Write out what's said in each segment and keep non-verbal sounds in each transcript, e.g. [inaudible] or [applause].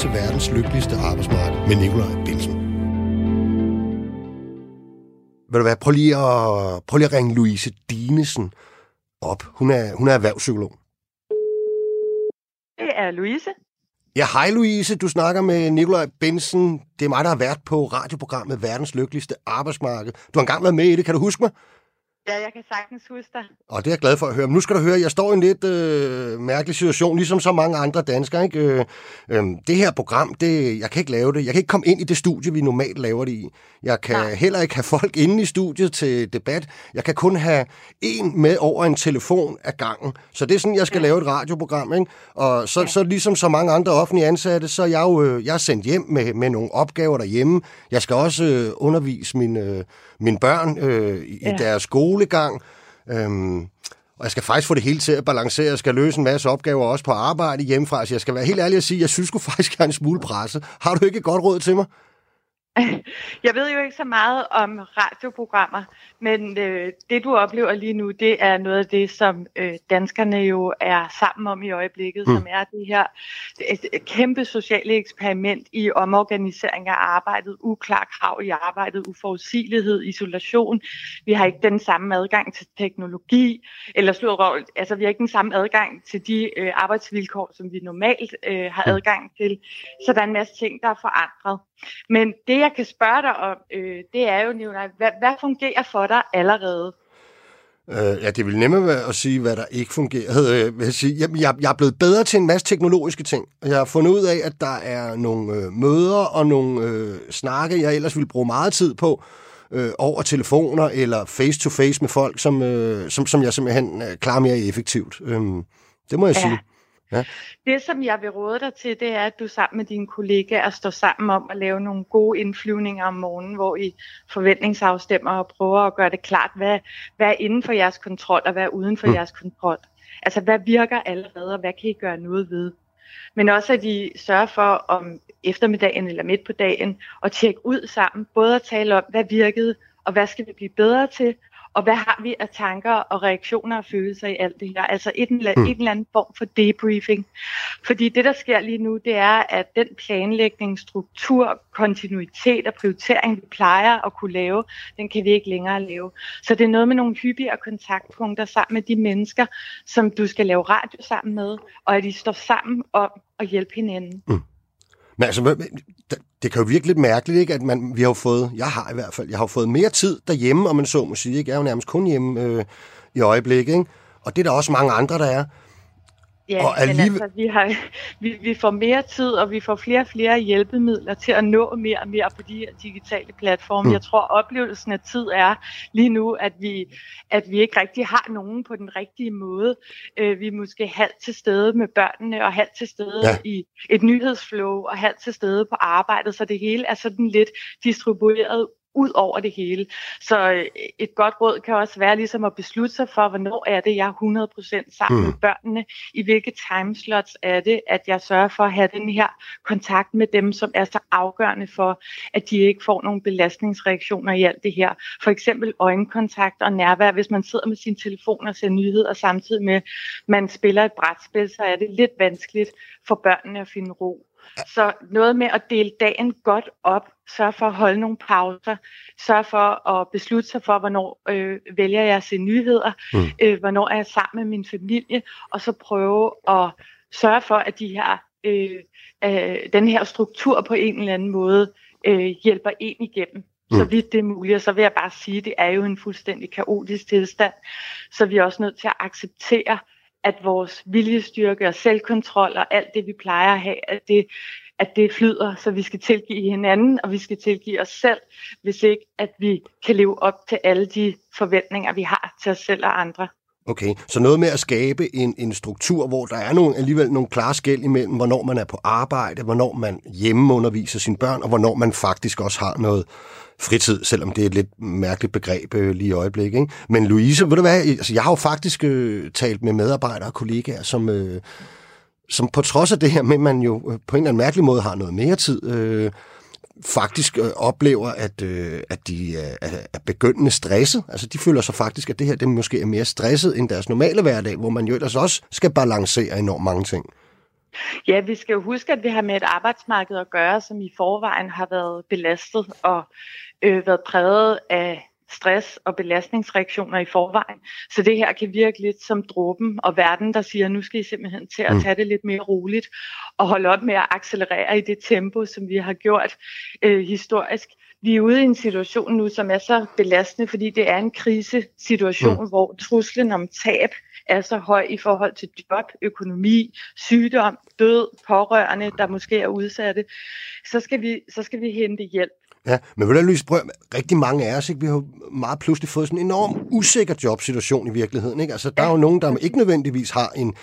til verdens lykkeligste arbejdsmarked med Nikolaj Bilsen. Vil du hvad, prøv lige at, prøv lige at ringe Louise Dinesen op. Hun er, hun er erhvervspsykolog. Det er Louise. Ja, hej Louise. Du snakker med Nikolaj Bensen. Det er mig, der har været på radioprogrammet Verdens Lykkeligste Arbejdsmarked. Du har engang været med i det, kan du huske mig? Ja, jeg kan sagtens huske dig. Og det er jeg glad for at høre. Men nu skal du høre, jeg står i en lidt øh, mærkelig situation, ligesom så mange andre danskere. Ikke? Øh, øh, det her program, det, jeg kan ikke lave det. Jeg kan ikke komme ind i det studie, vi normalt laver det i. Jeg kan Nej. heller ikke have folk inde i studiet til debat. Jeg kan kun have en med over en telefon af gangen. Så det er sådan, jeg skal ja. lave et radioprogram. Ikke? Og så, ja. så ligesom så mange andre offentlige ansatte, så er jeg jo øh, jeg er sendt hjem med, med nogle opgaver derhjemme. Jeg skal også øh, undervise mine, øh, mine børn øh, i ja. deres skolegang. Øhm, og jeg skal faktisk få det hele til at balancere. Jeg skal løse en masse opgaver også på arbejde hjemmefra. Så jeg skal være helt ærlig at sige, at jeg synes faktisk, jeg er en smule presse. Har du ikke et godt råd til mig? [laughs] Jeg ved jo ikke så meget om radioprogrammer, men øh, det du oplever lige nu, det er noget af det, som øh, danskerne jo er sammen om i øjeblikket, mm. som er det her et, kæmpe sociale eksperiment i omorganisering af arbejdet, uklar krav i arbejdet, uforudsigelighed, isolation. Vi har ikke den samme adgang til teknologi, eller slået altså vi har ikke den samme adgang til de øh, arbejdsvilkår, som vi normalt øh, har mm. adgang til. Så der er en masse ting, der er forandret. Men det, jeg kan spørge dig om, øh, det er jo, Nicolaj, hvad, hvad fungerer for dig allerede? Øh, ja, det vil nemmere være at sige, hvad der ikke fungerer. Øh, vil jeg, sige. Jeg, jeg er blevet bedre til en masse teknologiske ting. Jeg har fundet ud af, at der er nogle øh, møder og nogle øh, snakke, jeg ellers ville bruge meget tid på, øh, over telefoner eller face-to-face med folk, som, øh, som, som jeg simpelthen øh, klarer mere effektivt. Øh, det må jeg ja. sige. Ja. Det, som jeg vil råde dig til, det er, at du sammen med dine kollegaer står sammen om at lave nogle gode indflyvninger om morgenen, hvor I forventningsafstemmer og prøver at gøre det klart, hvad, hvad er inden for jeres kontrol, og hvad er uden for mm. jeres kontrol. Altså, hvad virker allerede, og hvad kan I gøre noget ved? Men også, at I sørger for om eftermiddagen eller midt på dagen at tjekke ud sammen, både at tale om, hvad virkede, og hvad skal vi blive bedre til, og hvad har vi af tanker og reaktioner og følelser i alt det her? Altså et, en, mm. en eller anden form for debriefing. Fordi det, der sker lige nu, det er, at den planlægning, struktur, kontinuitet og prioritering, vi plejer at kunne lave, den kan vi ikke længere lave. Så det er noget med nogle hyppigere kontaktpunkter sammen med de mennesker, som du skal lave radio sammen med, og at de står sammen om at hjælpe hinanden. Mm. Men altså, det kan jo virke lidt mærkeligt, ikke? at man, vi har fået, jeg har i hvert fald, jeg har fået mere tid derhjemme, om man så må sige. Ikke? Jeg er jo nærmest kun hjemme øh, i øjeblikket, ikke? og det er der også mange andre, der er. Ja, og alligevel... men altså, vi, har, vi, vi får mere tid, og vi får flere og flere hjælpemidler til at nå mere og mere på de her digitale platforme. Mm. Jeg tror, oplevelsen af tid er lige nu, at vi, at vi ikke rigtig har nogen på den rigtige måde. Øh, vi er måske halvt til stede med børnene, og halvt til stede ja. i et nyhedsflow, og halvt til stede på arbejdet, så det hele er sådan lidt distribueret ud over det hele. Så øh, et godt råd kan også være ligesom at beslutte sig for, hvornår er det, jeg er 100% sammen mm. med børnene, i hvilke timeslots er det, at jeg sørger for at have den her kontakt med dem, som er så afgørende for, at de ikke får nogle belastningsreaktioner i alt det her. For eksempel øjenkontakt og nærvær. Hvis man sidder med sin telefon og ser nyheder samtidig med, man spiller et brætspil, så er det lidt vanskeligt for børnene at finde ro. Så noget med at dele dagen godt op, sørge for at holde nogle pauser, sørge for at beslutte sig for, hvornår øh, vælger jeg at se nyheder, mm. øh, hvornår er jeg sammen med min familie, og så prøve at sørge for, at de her, øh, øh, den her struktur på en eller anden måde øh, hjælper en igennem mm. så vidt det er muligt. Og så vil jeg bare sige, at det er jo en fuldstændig kaotisk tilstand, så vi er også nødt til at acceptere, at vores viljestyrke og selvkontrol og alt det, vi plejer at have, at det, at det flyder, så vi skal tilgive hinanden, og vi skal tilgive os selv, hvis ikke, at vi kan leve op til alle de forventninger, vi har til os selv og andre. Okay, så noget med at skabe en, en struktur, hvor der er nogle, alligevel nogle klare skæld imellem, hvornår man er på arbejde, hvornår man hjemme underviser sine børn, og hvornår man faktisk også har noget, fritid, selvom det er et lidt mærkeligt begreb øh, lige i øjeblikket. Ikke? Men Louise, ved du hvad, altså, jeg har jo faktisk øh, talt med medarbejdere og kollegaer, som, øh, som på trods af det her med, at man jo øh, på en eller anden mærkelig måde har noget mere tid, øh, faktisk øh, oplever, at, øh, at de er, er begyndende stresset. Altså de føler sig faktisk, at det her det måske er mere stresset end deres normale hverdag, hvor man jo ellers også skal balancere enormt mange ting. Ja, vi skal jo huske, at vi har med et arbejdsmarked at gøre, som i forvejen har været belastet og øh, været præget af stress og belastningsreaktioner i forvejen. Så det her kan virke lidt som dråben og verden, der siger, nu skal I simpelthen til at mm. tage det lidt mere roligt og holde op med at accelerere i det tempo, som vi har gjort øh, historisk. Vi er ude i en situation nu, som er så belastende, fordi det er en krisesituation, mm. hvor truslen om tab er så høj i forhold til job, økonomi, sygdom, død, pårørende, der måske er udsatte, så skal vi, så skal vi hente hjælp. Ja, men du Louise Brøm, rigtig mange af os, ikke? vi har meget pludselig fået sådan en enorm usikker jobsituation i virkeligheden. Ikke? Altså, der er jo nogen, der ikke nødvendigvis har en,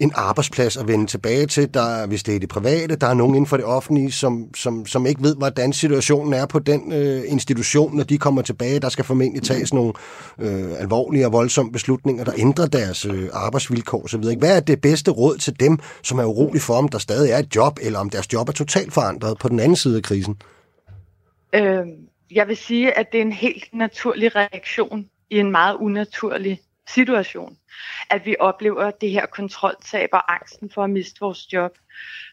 en arbejdsplads at vende tilbage til, der, hvis det er det private. Der er nogen inden for det offentlige, som, som, som ikke ved, hvordan situationen er på den øh, institution, når de kommer tilbage. Der skal formentlig tages nogle øh, alvorlige og voldsomme beslutninger, der ændrer deres øh, arbejdsvilkår osv. Hvad er det bedste råd til dem, som er urolige for, om der stadig er et job, eller om deres job er totalt forandret på den anden side af krisen? Øh, jeg vil sige, at det er en helt naturlig reaktion i en meget unaturlig situation, at vi oplever det her kontroltab og angsten for at miste vores job.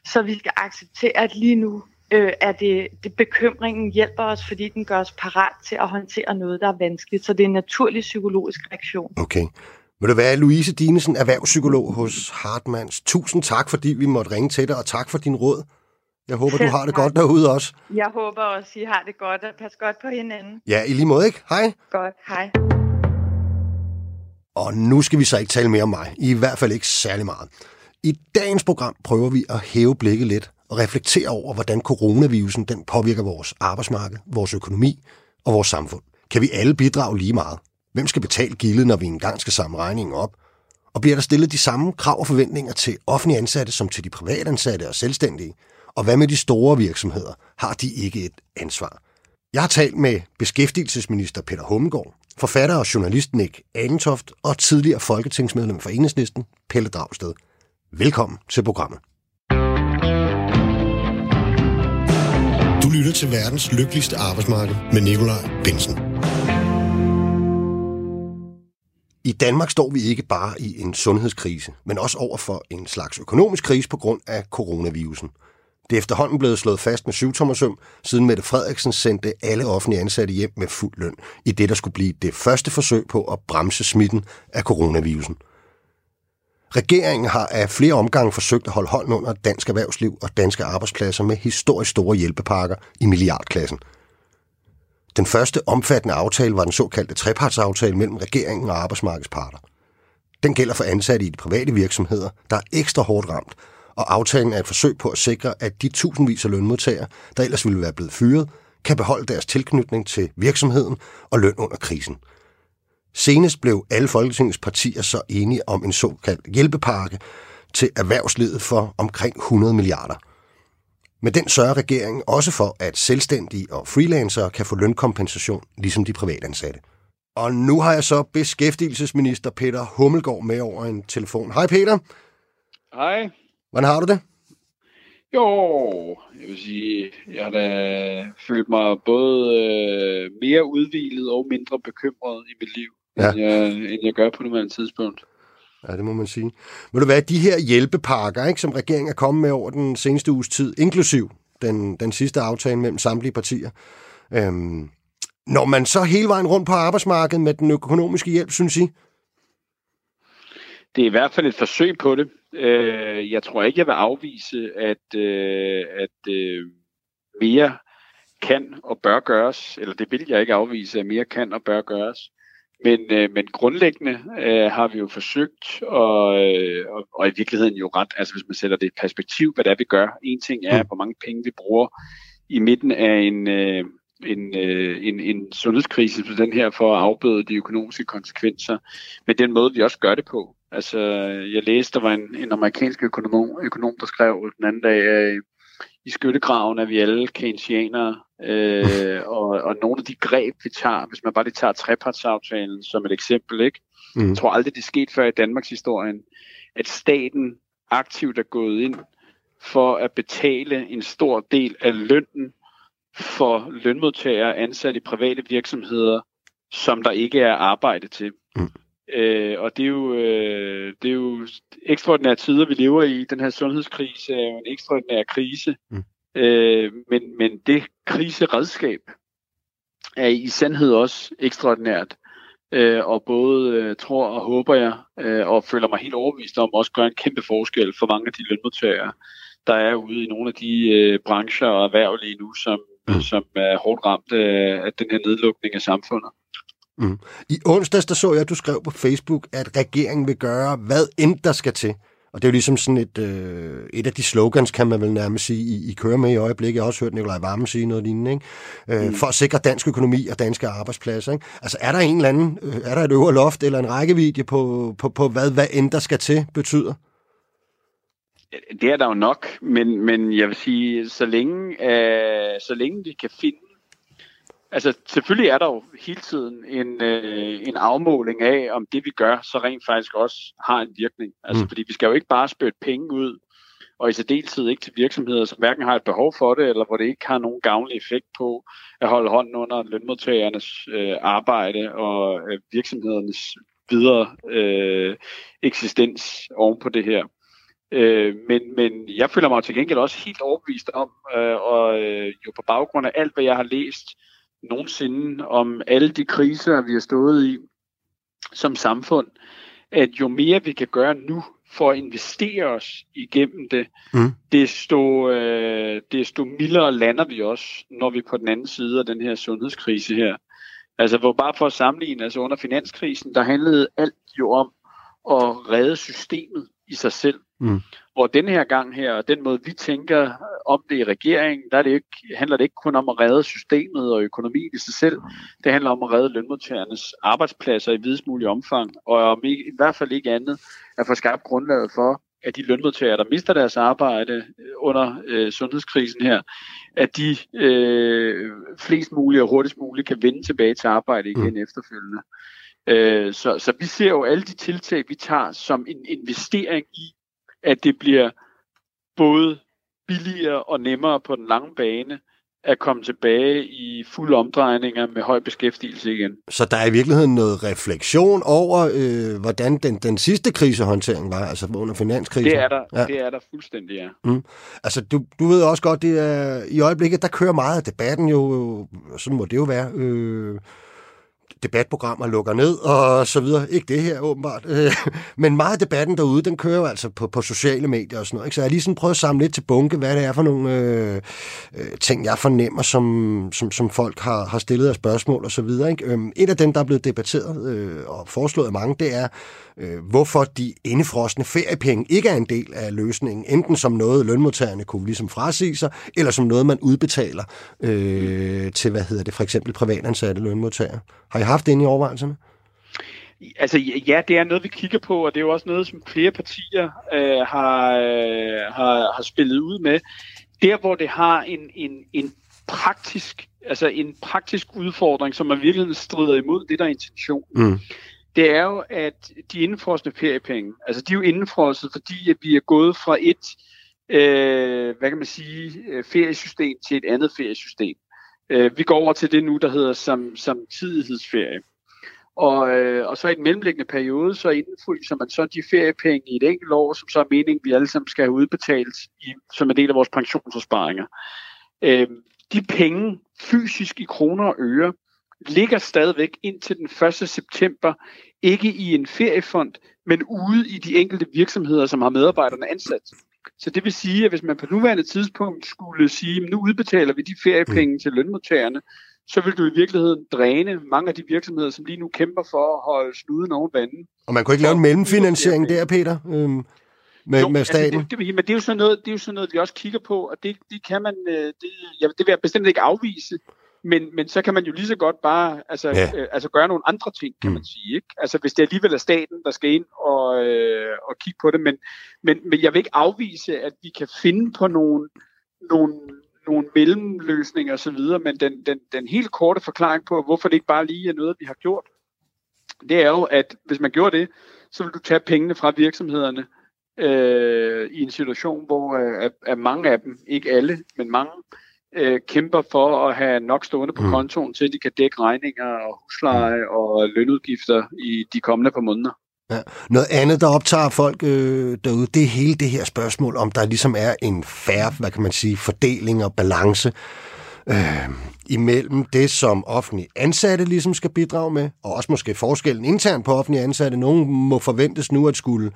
Så vi skal acceptere, at lige nu øh, er det, det bekymringen hjælper os, fordi den gør os parat til at håndtere noget, der er vanskeligt. Så det er en naturlig psykologisk reaktion. Okay. Vil det være Louise Dinesen, erhvervspsykolog hos Hartmanns. Tusind tak, fordi vi måtte ringe til dig, og tak for din råd. Jeg håber, du [laughs] har det godt derude også. Jeg håber også, I har det godt, og pas godt på hinanden. Ja, i lige måde, ikke? Hej. Godt, hej. Og nu skal vi så ikke tale mere om mig. I hvert fald ikke særlig meget. I dagens program prøver vi at hæve blikket lidt og reflektere over, hvordan coronavirusen den påvirker vores arbejdsmarked, vores økonomi og vores samfund. Kan vi alle bidrage lige meget? Hvem skal betale gildet, når vi engang skal samle regningen op? Og bliver der stillet de samme krav og forventninger til offentlige ansatte som til de privatansatte og selvstændige? Og hvad med de store virksomheder? Har de ikke et ansvar? Jeg har talt med beskæftigelsesminister Peter Hummelgaard, forfatter og journalist Nick Agentoft og tidligere folketingsmedlem for Enhedslisten, Pelle Dragsted. Velkommen til programmet. Du lytter til verdens lykkeligste arbejdsmarked med Nikolaj Bensen. I Danmark står vi ikke bare i en sundhedskrise, men også over for en slags økonomisk krise på grund af coronavirusen – det er efterhånden blevet slået fast med syvtommersøm, siden Mette Frederiksen sendte alle offentlige ansatte hjem med fuld løn, i det der skulle blive det første forsøg på at bremse smitten af coronavirusen. Regeringen har af flere omgange forsøgt at holde hånden under dansk erhvervsliv og danske arbejdspladser med historisk store hjælpepakker i milliardklassen. Den første omfattende aftale var den såkaldte trepartsaftale mellem regeringen og arbejdsmarkedsparter. Den gælder for ansatte i de private virksomheder, der er ekstra hårdt ramt, og aftalen er et forsøg på at sikre, at de tusindvis af lønmodtagere, der ellers ville være blevet fyret, kan beholde deres tilknytning til virksomheden og løn under krisen. Senest blev alle Folketingets partier så enige om en såkaldt hjælpepakke til erhvervslivet for omkring 100 milliarder. Med den sørger regeringen også for, at selvstændige og freelancere kan få lønkompensation, ligesom de privatansatte. Og nu har jeg så beskæftigelsesminister Peter Hummelgaard med over en telefon. Hej Peter. Hej. Hvordan har du det? Jo, jeg vil sige, jeg har da følt mig både øh, mere udvilet og mindre bekymret i mit liv, ja. end, jeg, end jeg gør på nuværende tidspunkt. Ja, det må man sige. Vil du være de her hjælpepakker, ikke, som regeringen er kommet med over den seneste uges tid, inklusiv den, den sidste aftale mellem samtlige partier, øhm, når man så hele vejen rundt på arbejdsmarkedet med den økonomiske hjælp, synes I? Det er i hvert fald et forsøg på det. Øh, jeg tror ikke, jeg vil afvise, at, øh, at øh, mere kan og bør gøres, eller det vil jeg ikke afvise, at mere kan og bør gøres. Men, øh, men grundlæggende øh, har vi jo forsøgt, og, øh, og, og i virkeligheden jo ret, altså hvis man sætter det i perspektiv, hvad det er, vi gør. En ting er, mm. hvor mange penge vi bruger i midten af en, øh, en, øh, en, en sundhedskrise på den her for at afbøde de økonomiske konsekvenser. Men den måde, vi også gør det på. Altså, jeg læste, der var en, en amerikansk økonom, økonom, der skrev den anden dag, at i skyttegraven er vi alle keynesianere, øh, og, og nogle af de greb, vi tager, hvis man bare lige tager trepartsaftalen som et eksempel, ikke? Mm. Jeg tror aldrig, det er sket før i Danmarks historien, at staten aktivt er gået ind for at betale en stor del af lønnen for lønmodtagere ansat i private virksomheder, som der ikke er arbejde til. Mm. Øh, og det er, jo, øh, det er jo ekstraordinære tider, vi lever i. Den her sundhedskrise er jo en ekstraordinær krise. Mm. Øh, men, men det kriseredskab er i sandhed også ekstraordinært. Øh, og både øh, tror og håber jeg, øh, og føler mig helt overbevist om, også gør en kæmpe forskel for mange af de lønmodtagere, der er ude i nogle af de øh, brancher og erhverv lige nu, som, mm. som er hårdt ramt af, af den her nedlukning af samfundet. Mm. I onsdags der så jeg, at du skrev på Facebook, at regeringen vil gøre, hvad end der skal til. Og det er jo ligesom sådan et, øh, et af de slogans, kan man vel nærmest sige, I, I kører med i øjeblikket. Jeg har også hørt Nikolaj Vammen sige noget lignende, ikke? Øh, mm. for at sikre dansk økonomi og danske arbejdspladser. Ikke? Altså er der en eller anden, øh, er der et øvre loft eller en rækkevidde på, på, på hvad, hvad end der skal til betyder? Det er der jo nok, men, men jeg vil sige, så længe, øh, så længe vi kan finde Altså, selvfølgelig er der jo hele tiden en, øh, en afmåling af, om det vi gør, så rent faktisk også har en virkning. Altså, mm. fordi vi skal jo ikke bare spytte penge ud, og i særdeleshed ikke til virksomheder, som hverken har et behov for det, eller hvor det ikke har nogen gavnlig effekt på at holde hånden under lønmodtagernes øh, arbejde og øh, virksomhedernes videre øh, eksistens oven på det her. Øh, men, men jeg føler mig til gengæld også helt overbevist om, øh, og øh, jo på baggrund af alt, hvad jeg har læst, nogensinde om alle de kriser, vi har stået i som samfund, at jo mere vi kan gøre nu for at investere os igennem det, mm. desto, øh, desto mildere lander vi også, når vi er på den anden side af den her sundhedskrise her. Altså hvor bare for at sammenligne, altså under finanskrisen, der handlede alt jo om at redde systemet i sig selv. Mm. Hvor den her gang her, og den måde vi tænker om det i regeringen, der er det ikke, handler det ikke kun om at redde systemet og økonomien i sig selv. Det handler om at redde lønmodtagernes arbejdspladser i videst mulig omfang, og om i, i hvert fald ikke andet at få skabt grundlaget for, at de lønmodtagere, der mister deres arbejde under øh, sundhedskrisen her, at de øh, flest muligt og hurtigst muligt kan vende tilbage til arbejde igen mm. efterfølgende. Øh, så, så vi ser jo alle de tiltag, vi tager som en investering i, at det bliver både billigere og nemmere på den lange bane at komme tilbage i fulde omdrejninger med høj beskæftigelse igen. Så der er i virkeligheden noget refleksion over, øh, hvordan den, den sidste krisehåndtering var, altså under finanskrisen? Det er der, ja. det er der fuldstændig, ja. Mm. Altså, du, du ved også godt, det er, i øjeblikket, der kører meget af debatten jo, sådan må det jo være, øh, debatprogrammer lukker ned og så videre. Ikke det her, åbenbart. [laughs] Men meget af debatten derude, den kører jo altså på, på sociale medier og sådan noget. Ikke? Så jeg har lige sådan prøvet at samle lidt til bunke, hvad det er for nogle øh, øh ting, jeg fornemmer, som, som, som folk har, har stillet af spørgsmål og så videre. Ikke? Øhm, et af dem, der er blevet debatteret øh, og foreslået af mange, det er, øh, hvorfor de indefrostende feriepenge ikke er en del af løsningen, enten som noget lønmodtagerne kunne ligesom frasige sig, eller som noget, man udbetaler øh, til, hvad hedder det, for eksempel privatansatte lønmodtagere. Har I haft det inde i overvejelserne? Altså ja, det er noget, vi kigger på, og det er jo også noget, som flere partier øh, har, øh, har, har spillet ud med. Der, hvor det har en, en, en praktisk altså en praktisk udfordring, som man virkelig strider imod det, der er intentionen. Mm det er jo, at de indfrosne feriepenge, altså de er jo indfrosset, fordi at vi er gået fra et, øh, hvad kan man sige, øh, feriesystem til et andet feriesystem. Øh, vi går over til det nu, der hedder som, samtidighedsferie. Og, øh, og så i den mellemliggende periode, så indfryser man så de feriepenge i et enkelt år, som så er meningen, vi alle sammen skal have udbetalt i, som en del af vores pensionsopsparinger. Øh, de penge, fysisk i kroner og øre, ligger stadigvæk indtil den 1. september ikke i en feriefond, men ude i de enkelte virksomheder, som har medarbejderne ansat. Så det vil sige, at hvis man på nuværende tidspunkt skulle sige, at nu udbetaler vi de feriepenge mm. til lønmodtagerne, så vil du i virkeligheden dræne mange af de virksomheder, som lige nu kæmper for at holde snuden over vandet. Og man kunne ikke lave en mellemfinansiering der, Peter? Øhm, med, jo, med altså, staten? Altså det, det, men det er, jo sådan noget, det er jo sådan noget, vi også kigger på, og det, det kan man, øh, det, ja, det vil jeg bestemt ikke afvise. Men, men så kan man jo lige så godt bare altså, ja. øh, altså gøre nogle andre ting, kan mm. man sige. Ikke? Altså hvis det alligevel er staten, der skal ind og, øh, og kigge på det. Men, men, men jeg vil ikke afvise, at vi kan finde på nogle, nogle, nogle mellemløsninger osv., men den, den, den helt korte forklaring på, hvorfor det ikke bare lige er noget, vi har gjort, det er jo, at hvis man gjorde det, så vil du tage pengene fra virksomhederne øh, i en situation, hvor øh, at, at mange af dem, ikke alle, men mange, øh, kæmper for at have nok stående på mm. kontoen, til de kan dække regninger og husleje mm. og lønudgifter i de kommende par måneder. Ja. Noget andet, der optager folk øh, derude, det er hele det her spørgsmål, om der ligesom er en færre, hvad kan man sige, fordeling og balance øh, imellem det, som offentlige ansatte ligesom skal bidrage med, og også måske forskellen internt på offentlige ansatte. Nogle må forventes nu at skulle øh,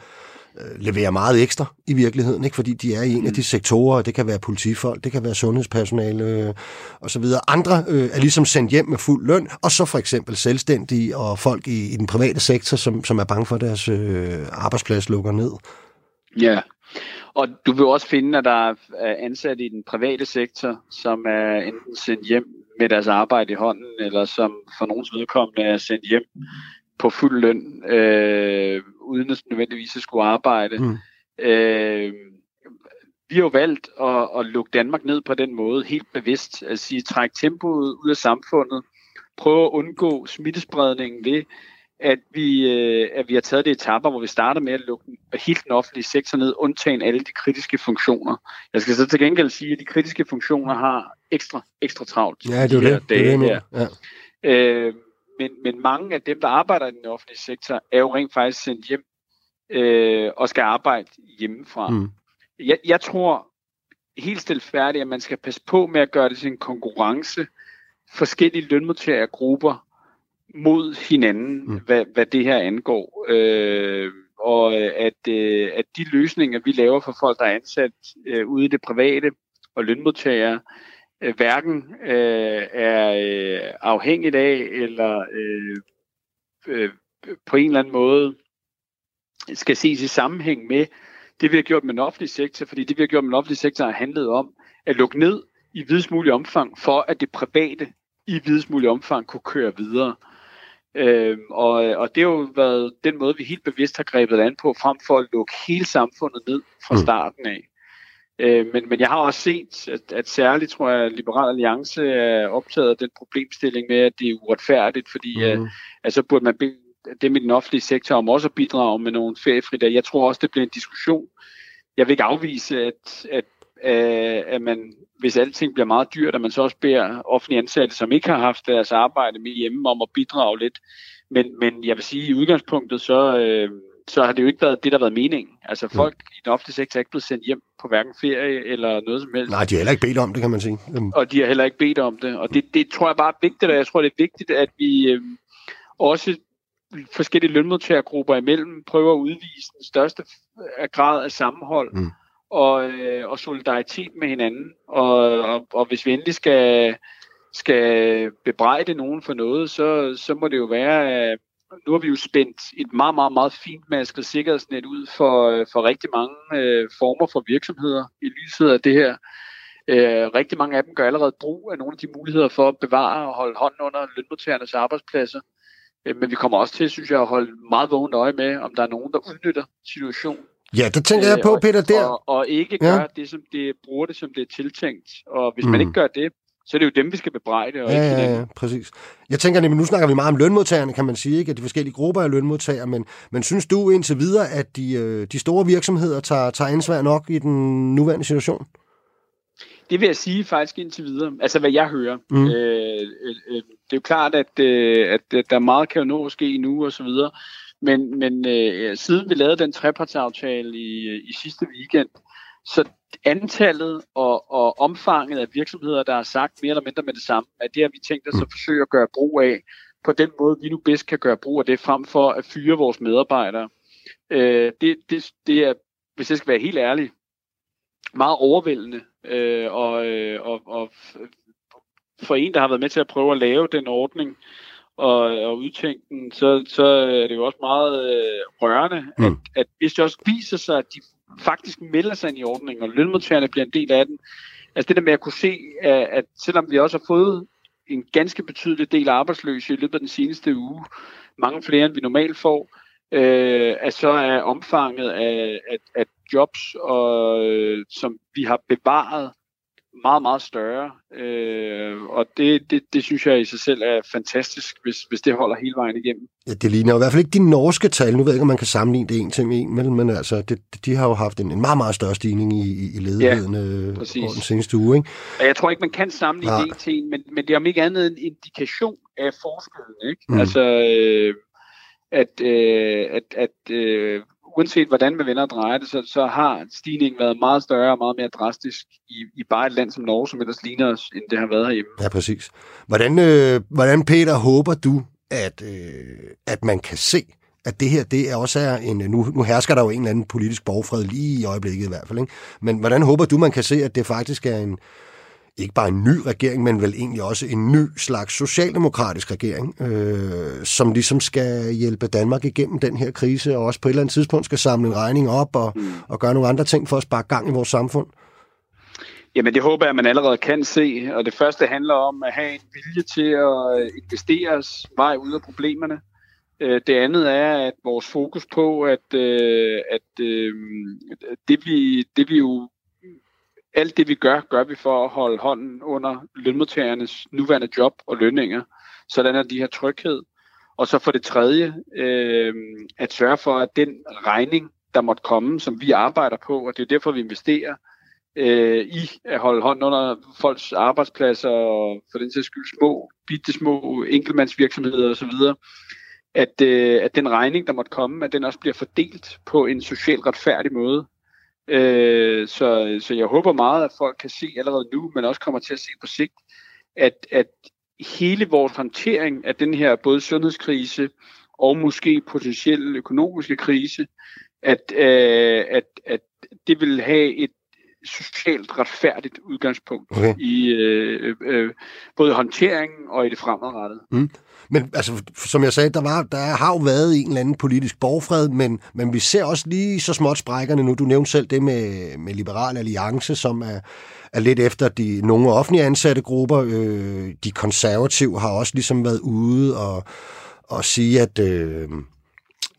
levere meget ekstra i virkeligheden, ikke? fordi de er i en mm. af de sektorer, det kan være politifolk, det kan være sundhedspersonale øh, osv. Andre øh, er ligesom sendt hjem med fuld løn, og så for eksempel selvstændige og folk i, i den private sektor, som, som er bange for, at deres øh, arbejdsplads lukker ned. Ja, og du vil også finde, at der er ansatte i den private sektor, som er enten sendt hjem med deres arbejde i hånden, eller som for nogens vedkommende er sendt hjem på fuld løn, øh, uden at nødvendigvis at skulle arbejde. Mm. Øh, vi har jo valgt at, at lukke Danmark ned på den måde, helt bevidst, at sige, træk tempoet ud af samfundet, prøve at undgå smittespredningen ved, at vi, øh, at vi har taget det etapper, hvor vi starter med at lukke helt den offentlige sektor ned, undtagen alle de kritiske funktioner. Jeg skal så til gengæld sige, at de kritiske funktioner har ekstra, ekstra travlt. Ja, det er det. Dage det, er det ja. øh, men, men mange af dem, der arbejder i den offentlige sektor, er jo rent faktisk sendt hjem øh, og skal arbejde hjemmefra. Mm. Jeg, jeg tror helt stilfærdigt, at man skal passe på med at gøre det til en konkurrence forskellige lønmodtagergrupper mod hinanden, mm. hvad, hvad det her angår. Øh, og at, øh, at de løsninger, vi laver for folk, der er ansat øh, ude i det private og lønmodtagere, øh, hverken øh, er øh, afhængigt af eller øh, øh, på en eller anden måde skal ses i sammenhæng med det, vi har gjort med den offentlige sektor, fordi det, vi har gjort med den offentlige sektor, har handlet om at lukke ned i videst mulig omfang, for at det private i videst mulig omfang kunne køre videre. Øh, og, og det har jo været den måde, vi helt bevidst har grebet an på, frem for at lukke hele samfundet ned fra mm. starten af. Øh, men, men jeg har også set, at, at særligt tror jeg, at Liberal Alliance er optaget af den problemstilling med, at det er uretfærdigt, fordi mm. at, at så burde man bede dem i den offentlige sektor om også at bidrage med nogle feriefridage. Jeg tror også, det bliver en diskussion. Jeg vil ikke afvise, at, at, at man, hvis alting bliver meget dyrt, at man så også beder offentlige ansatte, som ikke har haft deres arbejde med hjemme, om at bidrage lidt. Men, men jeg vil sige, at i udgangspunktet, så, øh, så har det jo ikke været det, der har været meningen. Altså mm. folk mm. i den offentlige sektor er ikke blevet sendt hjem på hverken ferie eller noget som helst. Nej, de har heller ikke bedt om det, kan man sige. Mm. Og de har heller ikke bedt om det. Og det, det tror jeg bare er vigtigt, og jeg tror, det er vigtigt, at vi øh, også forskellige lønmodtagergrupper imellem prøver at udvise den største grad af sammenhold mm. og, øh, og solidaritet med hinanden. Og, og, og hvis vi endelig skal, skal bebrejde nogen for noget, så, så må det jo være, at nu har vi jo spændt et meget, meget, meget fint masket sikkerhedsnet ud for, for rigtig mange øh, former for virksomheder i lyset af det her. Øh, rigtig mange af dem gør allerede brug af nogle af de muligheder for at bevare og holde hånden under lønmodtagernes arbejdspladser. Øh, men vi kommer også til, synes jeg, at holde meget vågent øje med, om der er nogen, der udnytter situationen. Ja, det tænker jeg på, øh, Peter, der. Og, og ikke gør ja. det, som det bruger det, som det er tiltænkt. Og hvis mm. man ikke gør det, så er det jo dem, vi skal bebrejde. Og ja, ikke ja, ja, præcis. Jeg tænker nemlig, nu snakker vi meget om lønmodtagerne, kan man sige, ikke? at de forskellige grupper af lønmodtagere, men, men synes du indtil videre, at de, øh, de store virksomheder tager, tager ansvar nok i den nuværende situation? Det vil jeg sige faktisk indtil videre. Altså, hvad jeg hører. Mm. Øh, øh, øh, det er jo klart, at, øh, at, at der meget kan jo nå at ske nu og så videre. Men, men øh, siden vi lavede den trepartsaftale i, i sidste weekend, så antallet og, og omfanget af virksomheder, der har sagt mere eller mindre med det samme, at det har vi tænkt os at forsøge at gøre brug af på den måde, vi nu bedst kan gøre brug af det, frem for at fyre vores medarbejdere. Øh, det, det, det er, hvis jeg skal være helt ærlig, meget overvældende. Øh, og, øh, og, og for en, der har været med til at prøve at lave den ordning og, og udtænke den, så, så er det jo også meget øh, rørende, mm. at, at hvis det også viser sig, at de faktisk melder sig ind i ordningen, og lønmodtagerne bliver en del af den. Altså det der med at kunne se, at, at selvom vi også har fået en ganske betydelig del arbejdsløse i løbet af den seneste uge, mange flere end vi normalt får, øh, at så er omfanget af, at, at jobs, og, øh, som vi har bevaret meget, meget større. Øh, og det, det, det synes jeg i sig selv er fantastisk, hvis, hvis det holder hele vejen igennem. Ja, det ligner i hvert fald ikke de norske tal. Nu ved jeg ikke, om man kan sammenligne det en til en, men, men altså, det, de har jo haft en, en meget, meget større stigning i, i ledigheden ja, øh, over den seneste uge. Ikke? Jeg tror ikke, man kan sammenligne ja. det en til en, men, men det er om ikke andet en indikation af forskellen. Ikke? Mm. Altså, øh, at, øh, at, at øh, uanset hvordan man vender og drejer det, så, så har stigningen været meget større og meget mere drastisk i, i bare et land som Norge, som ellers ligner os, end det har været herhjemme. Ja, præcis. Hvordan, øh, hvordan Peter, håber du, at, øh, at man kan se, at det her, det er også er en, nu, nu hersker der jo en eller anden politisk borgfred lige i øjeblikket i hvert fald, ikke? men hvordan håber du, man kan se, at det faktisk er en, ikke bare en ny regering, men vel egentlig også en ny slags socialdemokratisk regering, øh, som ligesom skal hjælpe Danmark igennem den her krise, og også på et eller andet tidspunkt skal samle en regning op og, mm. og gøre nogle andre ting for at spare gang i vores samfund? Jamen det håber jeg, at man allerede kan se, og det første handler om at have en vilje til at investere os vej ud af problemerne. Øh, det andet er, at vores fokus på, at, øh, at det, vi, det vi jo alt det vi gør, gør vi for at holde hånden under lønmodtagernes nuværende job og lønninger, sådan at de har tryghed. Og så for det tredje, øh, at sørge for, at den regning, der måtte komme, som vi arbejder på, og det er derfor, vi investerer øh, i at holde hånden under folks arbejdspladser, og for den sags skyld små, bitte små enkeltmandsvirksomheder osv., at, øh, at den regning, der måtte komme, at den også bliver fordelt på en socialt retfærdig måde. Øh, så, så jeg håber meget, at folk kan se allerede nu, men også kommer til at se på sigt, at, at hele vores håndtering af den her både sundhedskrise og måske potentielle økonomiske krise, at, øh, at, at det vil have et socialt retfærdigt udgangspunkt okay. i øh, øh, både håndteringen og i det fremadrettede. Mm. Men altså, som jeg sagde, der, var, der har jo været en eller anden politisk borgfred, men, men vi ser også lige så småt sprækkerne nu. Du nævnte selv det med, med Liberal Alliance, som er, er lidt efter de nogle offentlige ansatte grupper. Øh, de konservative har også ligesom været ude og, og sige, at... Øh,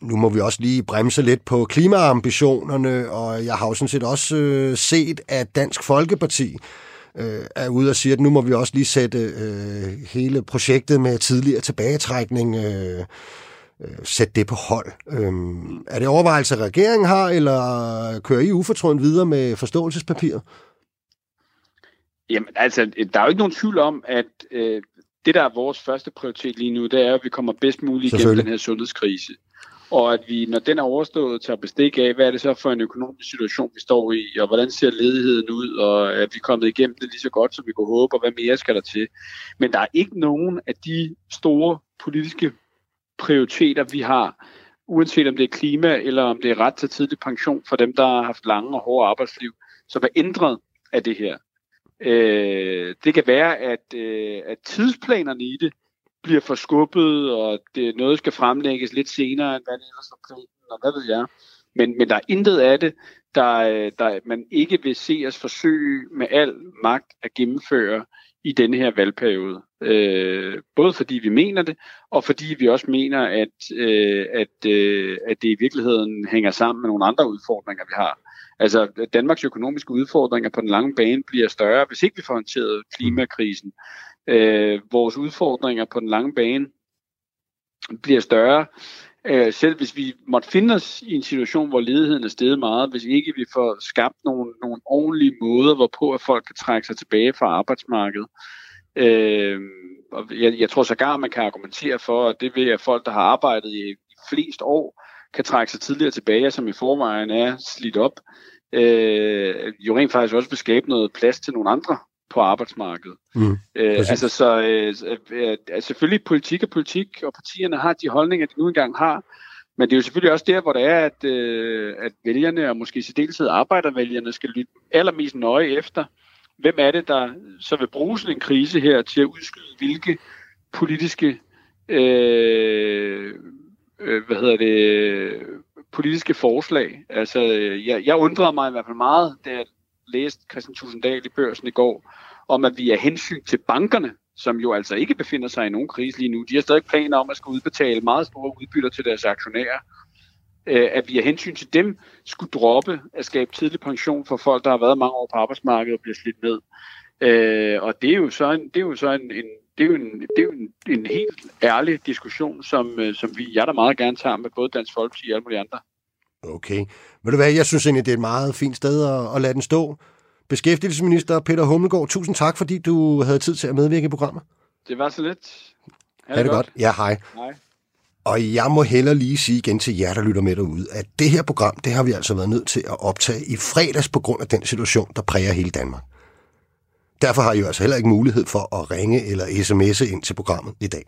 nu må vi også lige bremse lidt på klimaambitionerne, og jeg har jo sådan set også øh, set, at Dansk Folkeparti øh, er ude og siger, at nu må vi også lige sætte øh, hele projektet med tidligere tilbagetrækning, øh, øh, sætte det på hold. Øh, er det overvejelse, regeringen har, eller kører I ufortrødent videre med forståelsespapiret? Jamen, altså, der er jo ikke nogen tvivl om, at øh, det, der er vores første prioritet lige nu, det er, at vi kommer bedst muligt igennem den her sundhedskrise og at vi, når den er overstået, tager bestik af, hvad er det så for en økonomisk situation, vi står i, og hvordan ser ledigheden ud, og er vi kommet igennem det lige så godt, som vi kunne håbe, og hvad mere skal der til. Men der er ikke nogen af de store politiske prioriteter, vi har, uanset om det er klima, eller om det er ret til tidlig pension for dem, der har haft lange og hårde arbejdsliv, som er ændret af det her. Øh, det kan være, at, øh, at tidsplanerne i det bliver forskubbet, og det noget skal fremlægges lidt senere, end hvad det ellers var planen, og hvad ved jeg. Men, men der er intet af det, der, øh, der man ikke vil se os forsøge med al magt at gennemføre i denne her valgperiode. Øh, både fordi vi mener det, og fordi vi også mener, at, øh, at, øh, at det i virkeligheden hænger sammen med nogle andre udfordringer, vi har. Altså, Danmarks økonomiske udfordringer på den lange bane bliver større, hvis ikke vi får håndteret klimakrisen øh, vores udfordringer på den lange bane bliver større. Øh, selv hvis vi måtte finde os i en situation, hvor ledigheden er steget meget, hvis ikke vi får skabt nogle, nogle ordentlige måder, hvorpå at folk kan trække sig tilbage fra arbejdsmarkedet. Øh, og jeg, jeg tror sågar, man kan argumentere for, at det ved, at folk, der har arbejdet i, i flest år, kan trække sig tidligere tilbage, som i forvejen er slidt op, øh, jo rent faktisk også vil skabe noget plads til nogle andre på arbejdsmarkedet. Mm, øh, altså så øh, øh, øh, selvfølgelig politik og politik, og partierne har de holdninger, de nu engang har, men det er jo selvfølgelig også der, hvor det er, at, øh, at vælgerne, og måske i særdeleshed arbejdervælgerne, skal lytte allermest nøje efter, hvem er det, der så vil bruge sådan en krise her til at udskyde, hvilke politiske øh, øh, hvad hedder det, politiske forslag. Altså, jeg, jeg undrede mig i hvert fald meget, da jeg læste Christian Tusinddal i børsen i går, om at vi er hensyn til bankerne, som jo altså ikke befinder sig i nogen krise lige nu. De har stadig planer om at skulle udbetale meget store udbytter til deres aktionærer. Øh, at vi af hensyn til dem skulle droppe at skabe tidlig pension for folk, der har været mange år på arbejdsmarkedet og bliver slidt ned. Øh, og det er jo så en, det er jo så en, en det er jo en, det er jo en, en helt ærlig diskussion, som, øh, som vi, jeg da meget gerne tager med både Dansk Folkeparti og alle mulige andre. Okay. Ved du hvad, jeg synes egentlig, det er et meget fint sted at, at lade den stå. Beskæftigelsesminister Peter Hummelgaard, tusind tak, fordi du havde tid til at medvirke i programmet. Det var så lidt. Ha' det, det godt. godt. Ja, hej. Hej. Og jeg må heller lige sige igen til jer, der lytter med derude, at det her program, det har vi altså været nødt til at optage i fredags på grund af den situation, der præger hele Danmark. Derfor har I jo altså heller ikke mulighed for at ringe eller sms'e ind til programmet i dag.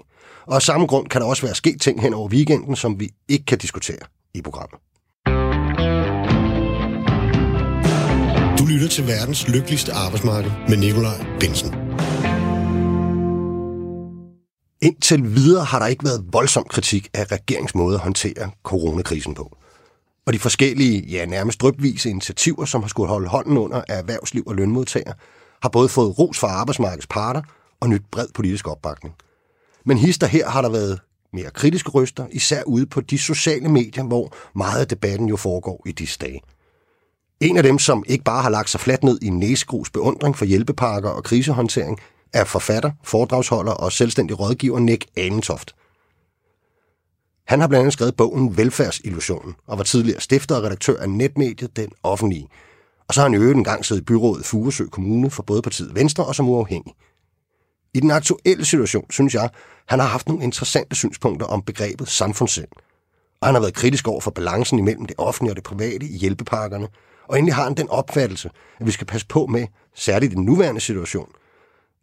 Og af samme grund kan der også være sket ting hen over weekenden, som vi ikke kan diskutere i programmet. Du lytter til verdens lykkeligste arbejdsmarked med Nikolaj Bensen. Indtil videre har der ikke været voldsom kritik af regeringsmåde at håndtere coronakrisen på. Og de forskellige, ja nærmest drypvise initiativer, som har skulle holde hånden under af erhvervsliv og lønmodtagere, har både fået ros fra arbejdsmarkedets parter og nyt bred politisk opbakning. Men hister her har der været mere kritiske røster, især ude på de sociale medier, hvor meget af debatten jo foregår i disse dage. En af dem, som ikke bare har lagt sig fladt ned i næsgrus beundring for hjælpepakker og krisehåndtering, er forfatter, foredragsholder og selvstændig rådgiver Nick Anentoft. Han har blandt andet skrevet bogen Velfærdsillusionen og var tidligere stifter og redaktør af netmediet Den Offentlige. Og så har han i øvrigt en gang siddet i byrådet Furesø Kommune for både partiet Venstre og som uafhængig. I den aktuelle situation, synes jeg, han har haft nogle interessante synspunkter om begrebet samfundssind. Og han har været kritisk over for balancen imellem det offentlige og det private i hjælpepakkerne. Og endelig har han den opfattelse, at vi skal passe på med, særligt i den nuværende situation,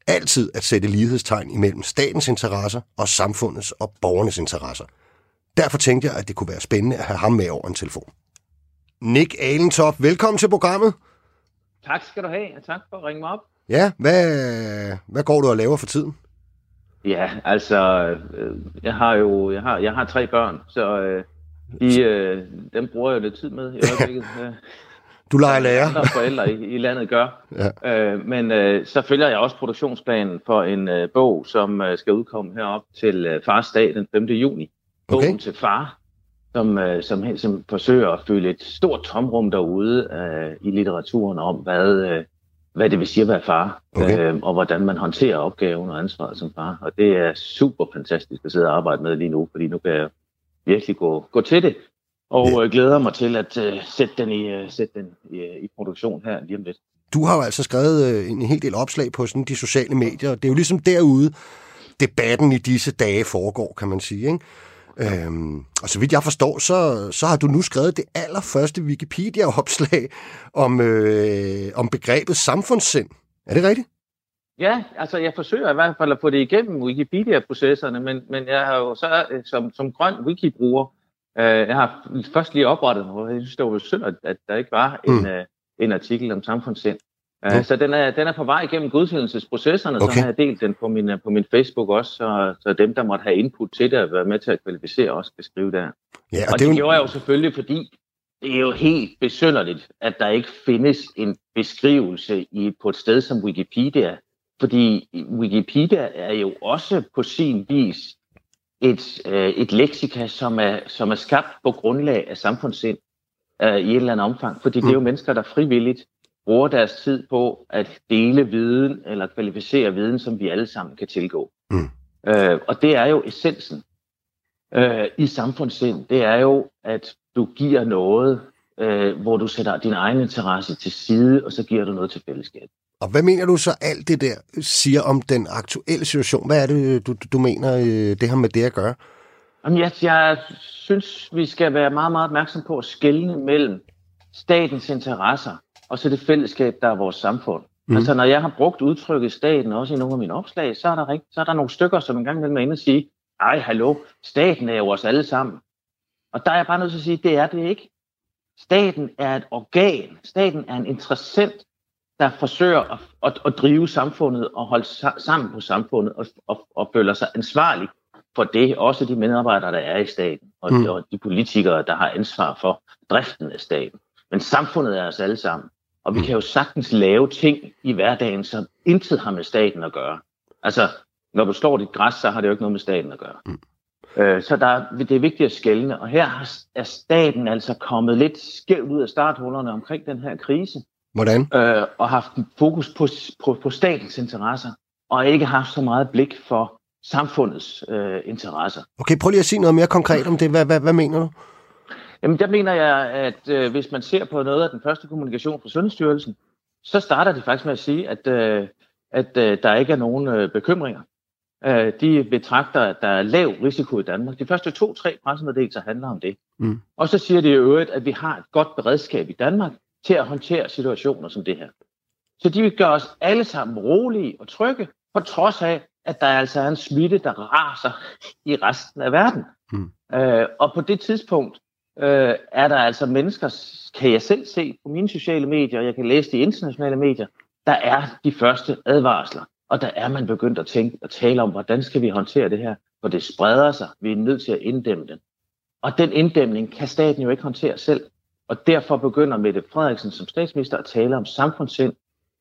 altid at sætte lighedstegn imellem statens interesser og samfundets og borgernes interesser. Derfor tænkte jeg, at det kunne være spændende at have ham med over en telefon. Nick Alentop, velkommen til programmet. Tak skal du have, og tak for at ringe mig op. Ja, hvad, hvad går du og laver for tiden? Ja, altså, øh, jeg har jo jeg har, jeg har tre børn, så øh, de, øh, dem bruger jeg lidt tid med i [laughs] øjeblikket. Du leger lærer. Andre forældre i, i landet gør. Ja. Øh, men øh, så følger jeg også produktionsplanen for en øh, bog, som øh, skal udkomme herop til øh, Fars dag den 5. juni. Bogen okay. til far, som, øh, som, som forsøger at fylde et stort tomrum derude øh, i litteraturen om, hvad, øh, hvad det vil sige at være far, okay. øh, og hvordan man håndterer opgaven og ansvaret som far. Og det er super fantastisk at sidde og arbejde med lige nu, fordi nu kan jeg virkelig gå, gå til det og øh, glæder mig til at øh, sætte den, i, øh, sætte den i, øh, i produktion her lige om lidt. Du har jo altså skrevet øh, en hel del opslag på sådan de sociale medier. Det er jo ligesom derude, debatten i disse dage foregår, kan man sige. Ikke? Øhm, og så vidt jeg forstår, så, så har du nu skrevet det allerførste Wikipedia-opslag om, øh, om begrebet samfundssind. Er det rigtigt? Ja, altså jeg forsøger i hvert fald at få det igennem Wikipedia-processerne, men, men jeg har jo så øh, som, som grøn wiki-bruger Øh, jeg har først lige oprettet og jeg synes, det var synd, at der ikke var en, mm. uh, en artikel om samfundssind. Uh, ja. Så den er, den er på vej igennem godkendelsesprocesserne, okay. så har jeg delt den på min, på min Facebook også, så, så dem, der måtte have input til det og være med til at kvalificere, også kan skrive der. Ja, og, og det, det gjorde jeg jo selvfølgelig, fordi det er jo helt besynderligt, at der ikke findes en beskrivelse i, på et sted som Wikipedia, fordi Wikipedia er jo også på sin vis et, øh, et leksika, som er, som er skabt på grundlag af samfundssind øh, i et eller andet omfang. Fordi mm. det er jo mm. mennesker, der frivilligt bruger deres tid på at dele viden eller kvalificere viden, som vi alle sammen kan tilgå. Mm. Øh, og det er jo essensen øh, i samfundssind. Det er jo, at du giver noget, øh, hvor du sætter din egen interesse til side, og så giver du noget til fællesskabet. Og hvad mener du så alt det der siger om den aktuelle situation? Hvad er det, du, du mener, øh, det har med det at gøre? Jamen, jeg, jeg synes, vi skal være meget, meget opmærksom på at skelne mellem statens interesser og så det fællesskab, der er vores samfund. Mm. Altså, når jeg har brugt udtrykket staten, også i nogle af mine opslag, så er der, rigt, så er der nogle stykker, som engang imellem er inde og sige, ej, hallo, staten er jo os alle sammen. Og der er jeg bare nødt til at sige, det er det ikke. Staten er et organ. Staten er en interessent der forsøger at, at, at drive samfundet og holde sammen på samfundet og, og, og føler sig ansvarlig for det, også de medarbejdere, der er i staten, og, mm. de, og de politikere, der har ansvar for driften af staten. Men samfundet er os alle sammen, og vi mm. kan jo sagtens lave ting i hverdagen, som intet har med staten at gøre. Altså, når du slår dit græs, så har det jo ikke noget med staten at gøre. Mm. Øh, så der, det er vigtigt at skælne, og her er staten altså kommet lidt skævt ud af starthullerne omkring den her krise. Hvordan? Øh, og haft fokus på, på, på statens interesser, og ikke haft så meget blik for samfundets øh, interesser. Okay, prøv lige at sige noget mere konkret om det. Hvad, hvad, hvad mener du? Jamen, der mener jeg, at øh, hvis man ser på noget af den første kommunikation fra Sundhedsstyrelsen, så starter de faktisk med at sige, at, øh, at øh, der ikke er nogen øh, bekymringer. Øh, de betragter, at der er lav risiko i Danmark. De første to-tre pressemeddelelser handler om det. Mm. Og så siger de i øvrigt, at vi har et godt beredskab i Danmark til at håndtere situationer som det her. Så de vil gøre os alle sammen rolige og trygge, på trods af, at der altså er en smitte, der raser i resten af verden. Mm. Øh, og på det tidspunkt øh, er der altså mennesker, kan jeg selv se på mine sociale medier, jeg kan læse de internationale medier, der er de første advarsler. Og der er man begyndt at tænke og tale om, hvordan skal vi håndtere det her? For det spreder sig. Vi er nødt til at inddæmme den. Og den inddæmning kan staten jo ikke håndtere selv. Og derfor begynder Mette Frederiksen som statsminister at tale om samfundssind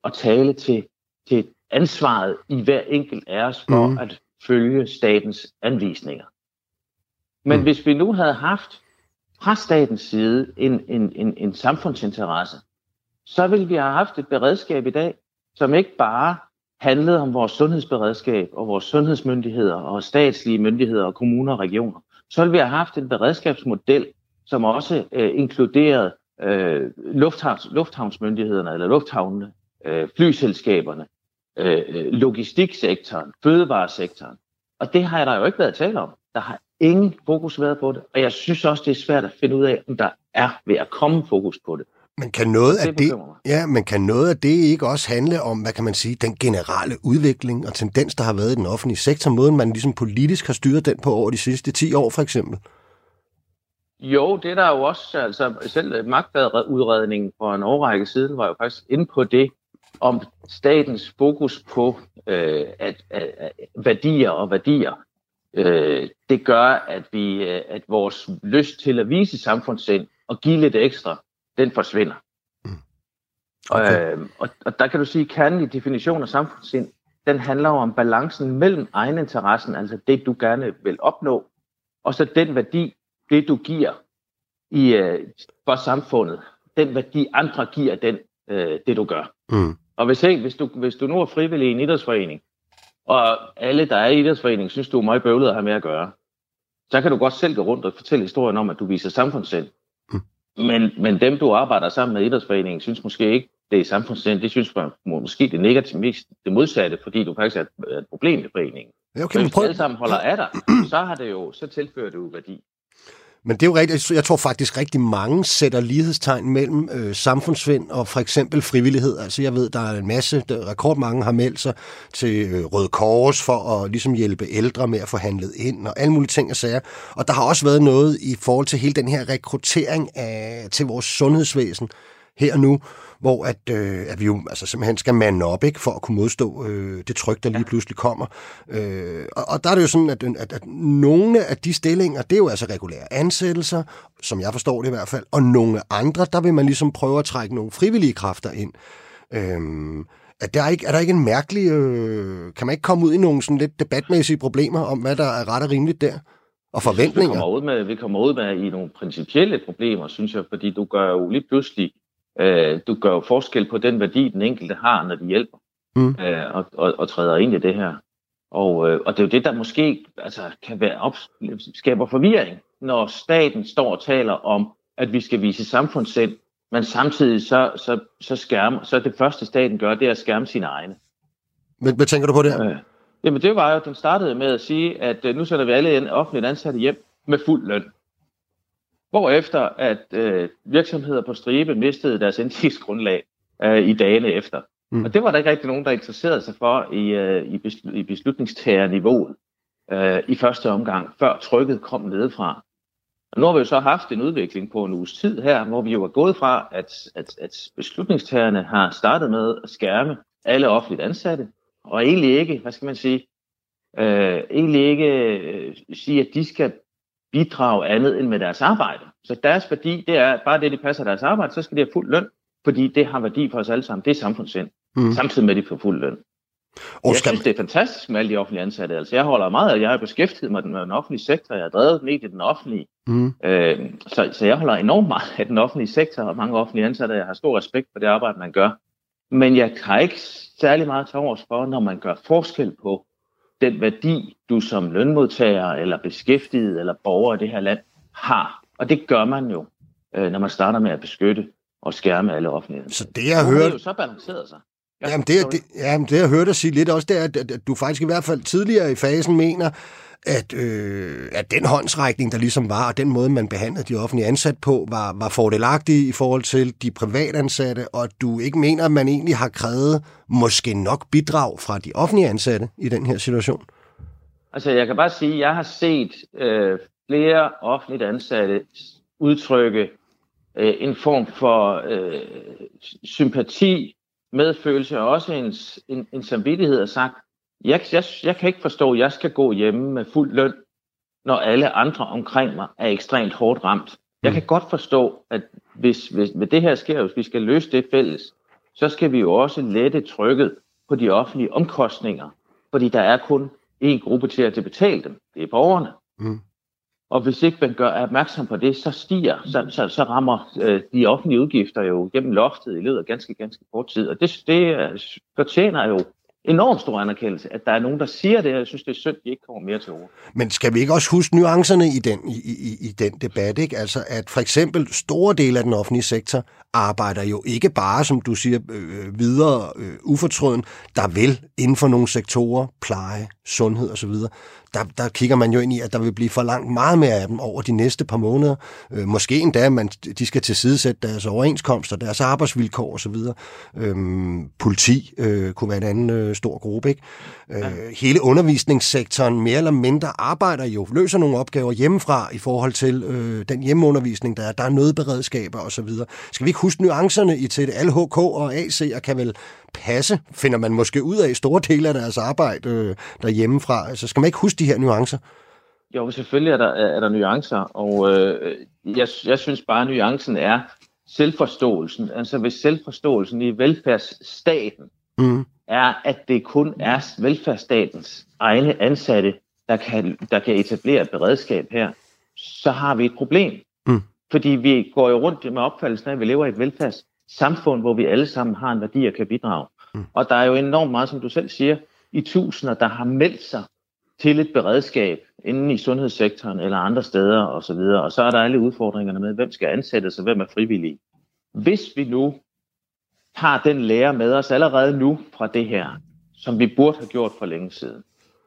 og tale til, til ansvaret i hver enkelt af os for mm. at følge statens anvisninger. Men mm. hvis vi nu havde haft fra statens side en, en, en, en samfundsinteresse, så ville vi have haft et beredskab i dag, som ikke bare handlede om vores sundhedsberedskab og vores sundhedsmyndigheder og statslige myndigheder og kommuner og regioner. Så ville vi have haft en beredskabsmodel, som også øh, inkluderede øh, lufthavns, lufthavnsmyndighederne eller lufthavnene, øh, flyselskaberne, øh, logistiksektoren, fødevaresektoren. Og det har jeg der jo ikke været tale om. Der har ingen fokus været på det, og jeg synes også, det er svært at finde ud af, om der er ved at komme fokus på det. Men kan noget, af det, ja, men kan noget af det ikke også handle om, hvad kan man sige, den generelle udvikling og tendens, der har været i den offentlige sektor, måden man ligesom politisk har styret den på over de sidste 10 år for eksempel? Jo, det er der jo også, altså selv magtudredningen for en årrække siden var jo faktisk inde på det, om statens fokus på øh, at, at, at værdier og værdier, øh, det gør, at vi, øh, at vores lyst til at vise samfundssind og give lidt ekstra, den forsvinder. Mm. Okay. Øh, og, og der kan du sige, at kernen i definitionen af samfundssind, den handler om balancen mellem egeninteressen, altså det, du gerne vil opnå, og så den værdi, det du giver i, øh, for samfundet, den værdi andre giver den, øh, det du gør. Mm. Og hvis, ikke, hvis, du, hvis du nu er frivillig i en idrætsforening, og alle, der er i idrætsforeningen, synes, du er meget bøvlet at have med at gøre, så kan du godt selv gå rundt og fortælle historien om, at du viser samfundssind. Men, men dem, du arbejder sammen med i idrætsforeningen, synes måske ikke, det er samfundssind. De synes måske det negative, mest det modsatte, fordi du faktisk er et, et problem i foreningen. Ja, okay, men hvis prøv... alle sammen holder af dig, så, har det jo, så tilfører det jo værdi. Men det er jo rigtigt. Jeg tror faktisk rigtig mange sætter lighedstegn mellem øh, samfundsvind og for eksempel frivillighed. Altså jeg ved, der er en masse, der, rekordmange har meldt sig til øh, Røde Kors for at ligesom hjælpe ældre med at få handlet ind og alle mulige ting og sager. Og der har også været noget i forhold til hele den her rekruttering af, til vores sundhedsvæsen her nu, hvor at, øh, at vi jo altså simpelthen skal mande op ikke, for at kunne modstå øh, det tryk, der lige pludselig kommer. Øh, og, og der er det jo sådan, at, at, at nogle af de stillinger, det er jo altså regulære ansættelser, som jeg forstår det i hvert fald, og nogle andre, der vil man ligesom prøve at trække nogle frivillige kræfter ind. Øh, er der ikke, er der ikke en mærkelig... Øh, kan man ikke komme ud i nogle sådan lidt debatmæssige problemer om, hvad der er ret og rimeligt der? Og forventninger? Vi kommer ud med, vi kommer ud med i nogle principielle problemer, synes jeg, fordi du gør jo lige pludselig Øh, du gør jo forskel på den værdi, den enkelte har, når de hjælper mm. øh, og, og, og træder ind i det her. Og, øh, og det er jo det, der måske altså, kan være op, skaber forvirring, når staten står og taler om, at vi skal vise samfundssind, men samtidig så, så, så, skærme, så det første staten gør, det er at skærme sine egne. Hvad, hvad tænker du på det? Øh, jamen det var jo, den startede med at sige, at øh, nu sætter vi alle offentligt ansatte hjem med fuld løn. Hvorefter at øh, virksomheder på stribe mistede deres indtægtsgrundlag øh, i dagene efter. Mm. Og det var der ikke rigtig nogen, der interesserede sig for i, øh, i, besl- i beslutningstagerniveauet øh, i første omgang, før trykket kom nedefra. Og nu har vi jo så haft en udvikling på en uges tid her, hvor vi jo er gået fra, at, at, at beslutningstagerne har startet med at skærme alle offentligt ansatte, og egentlig ikke, hvad skal man sige, øh, egentlig ikke øh, sige, at de skal bidrage andet end med deres arbejde. Så deres værdi, det er bare det, de passer deres arbejde, så skal de have fuld løn, fordi det har værdi for os alle sammen. Det er samfundssind. Mm. Samtidig med, at de får fuld løn. Og jeg synes, det er fantastisk med alle de offentlige ansatte. Altså, jeg holder meget af, jeg har beskæftiget mig med den offentlige sektor, jeg har drevet den i den offentlige. Mm. Øh, så, så jeg holder enormt meget af den offentlige sektor, og mange offentlige ansatte, jeg har stor respekt for det arbejde, man gør. Men jeg har ikke særlig meget til overs for, når man gør forskel på den værdi, du som lønmodtager, eller beskæftiget, eller borger i det her land har. Og det gør man jo, øh, når man starter med at beskytte og skærme alle offentlige. Så det jeg hører... Det er jo så balanceret sig. Ja, jamen, det, det, jamen, det jeg hørte dig sige lidt også, det er, at, at du faktisk i hvert fald tidligere i fasen mener, at, øh, at den håndsrækning, der ligesom var, og den måde, man behandlede de offentlige ansat på, var, var fordelagtig i forhold til de privatansatte, og at du ikke mener, at man egentlig har krævet måske nok bidrag fra de offentlige ansatte i den her situation? Altså, jeg kan bare sige, at jeg har set øh, flere offentligt ansatte udtrykke øh, en form for øh, sympati medfølelse og også en, en, en samvittighed og sagt, jeg, jeg, jeg kan ikke forstå, at jeg skal gå hjemme med fuld løn, når alle andre omkring mig er ekstremt hårdt ramt. Jeg kan godt forstå, at hvis, hvis hvis det her sker, hvis vi skal løse det fælles, så skal vi jo også lette trykket på de offentlige omkostninger, fordi der er kun en gruppe til at betale dem. Det er borgerne. Mm. Og hvis ikke man gør opmærksom på det, så stiger, så, så, så rammer øh, de offentlige udgifter jo gennem loftet i løbet af ganske, ganske kort tid. Og det, det fortjener jo enormt stor anerkendelse, at der er nogen, der siger det, og jeg synes, det er synd, at de ikke kommer mere til ord. Men skal vi ikke også huske nuancerne i den, i, i, i den debat? Ikke? Altså, at for eksempel store dele af den offentlige sektor arbejder jo ikke bare, som du siger, øh, øh videre øh, ufortrøden, der vil inden for nogle sektorer, pleje, sundhed osv., der, der kigger man jo ind i, at der vil blive for langt meget mere af dem over de næste par måneder. Øh, måske endda, at man, de skal tilsidesætte deres overenskomster, deres arbejdsvilkår osv. Øh, politi øh, kunne være en anden øh, stor gruppe. Ikke? Øh, ja. Hele undervisningssektoren mere eller mindre arbejder jo, løser nogle opgaver hjemmefra i forhold til øh, den hjemmeundervisning, der er. Der er nødberedskaber osv. Skal vi ikke huske nuancerne i til det? Alle HK og AC'er kan vel passe, finder man måske ud af store dele af deres arbejde øh, derhjemmefra. Altså skal man ikke huske de her nuancer? Jo, selvfølgelig er der, er der nuancer, og øh, jeg, jeg synes bare, at nuancen er selvforståelsen. Altså hvis selvforståelsen i velfærdsstaten mm. er, at det kun er velfærdsstatens egne ansatte, der kan, der kan etablere et beredskab her, så har vi et problem. Mm. Fordi vi går jo rundt med opfattelsen af, at vi lever i et velfærds samfund, hvor vi alle sammen har en værdi og kan bidrage. Mm. Og der er jo enormt meget, som du selv siger, i tusinder, der har meldt sig til et beredskab inden i sundhedssektoren eller andre steder osv. Og, og så er der alle udfordringerne med, hvem skal ansættes og hvem er frivillige. Hvis vi nu har den lære med os allerede nu fra det her, som vi burde have gjort for længe siden,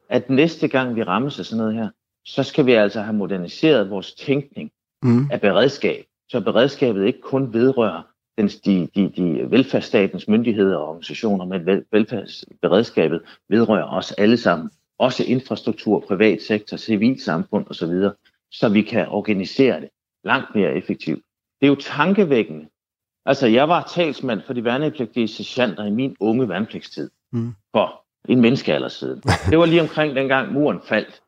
at næste gang vi rammes af sådan noget her, så skal vi altså have moderniseret vores tænkning mm. af beredskab, så beredskabet ikke kun vedrører den, de, de, de velfærdsstatens myndigheder og organisationer, men velfærdsberedskabet vedrører os alle sammen. Også infrastruktur, privat sektor, civilsamfund osv., så vi kan organisere det langt mere effektivt. Det er jo tankevækkende. Altså, jeg var talsmand for de værnepligtige sergeanter i min unge værnepligtstid. Mm. For en menneskealder siden. Det var lige omkring dengang muren faldt.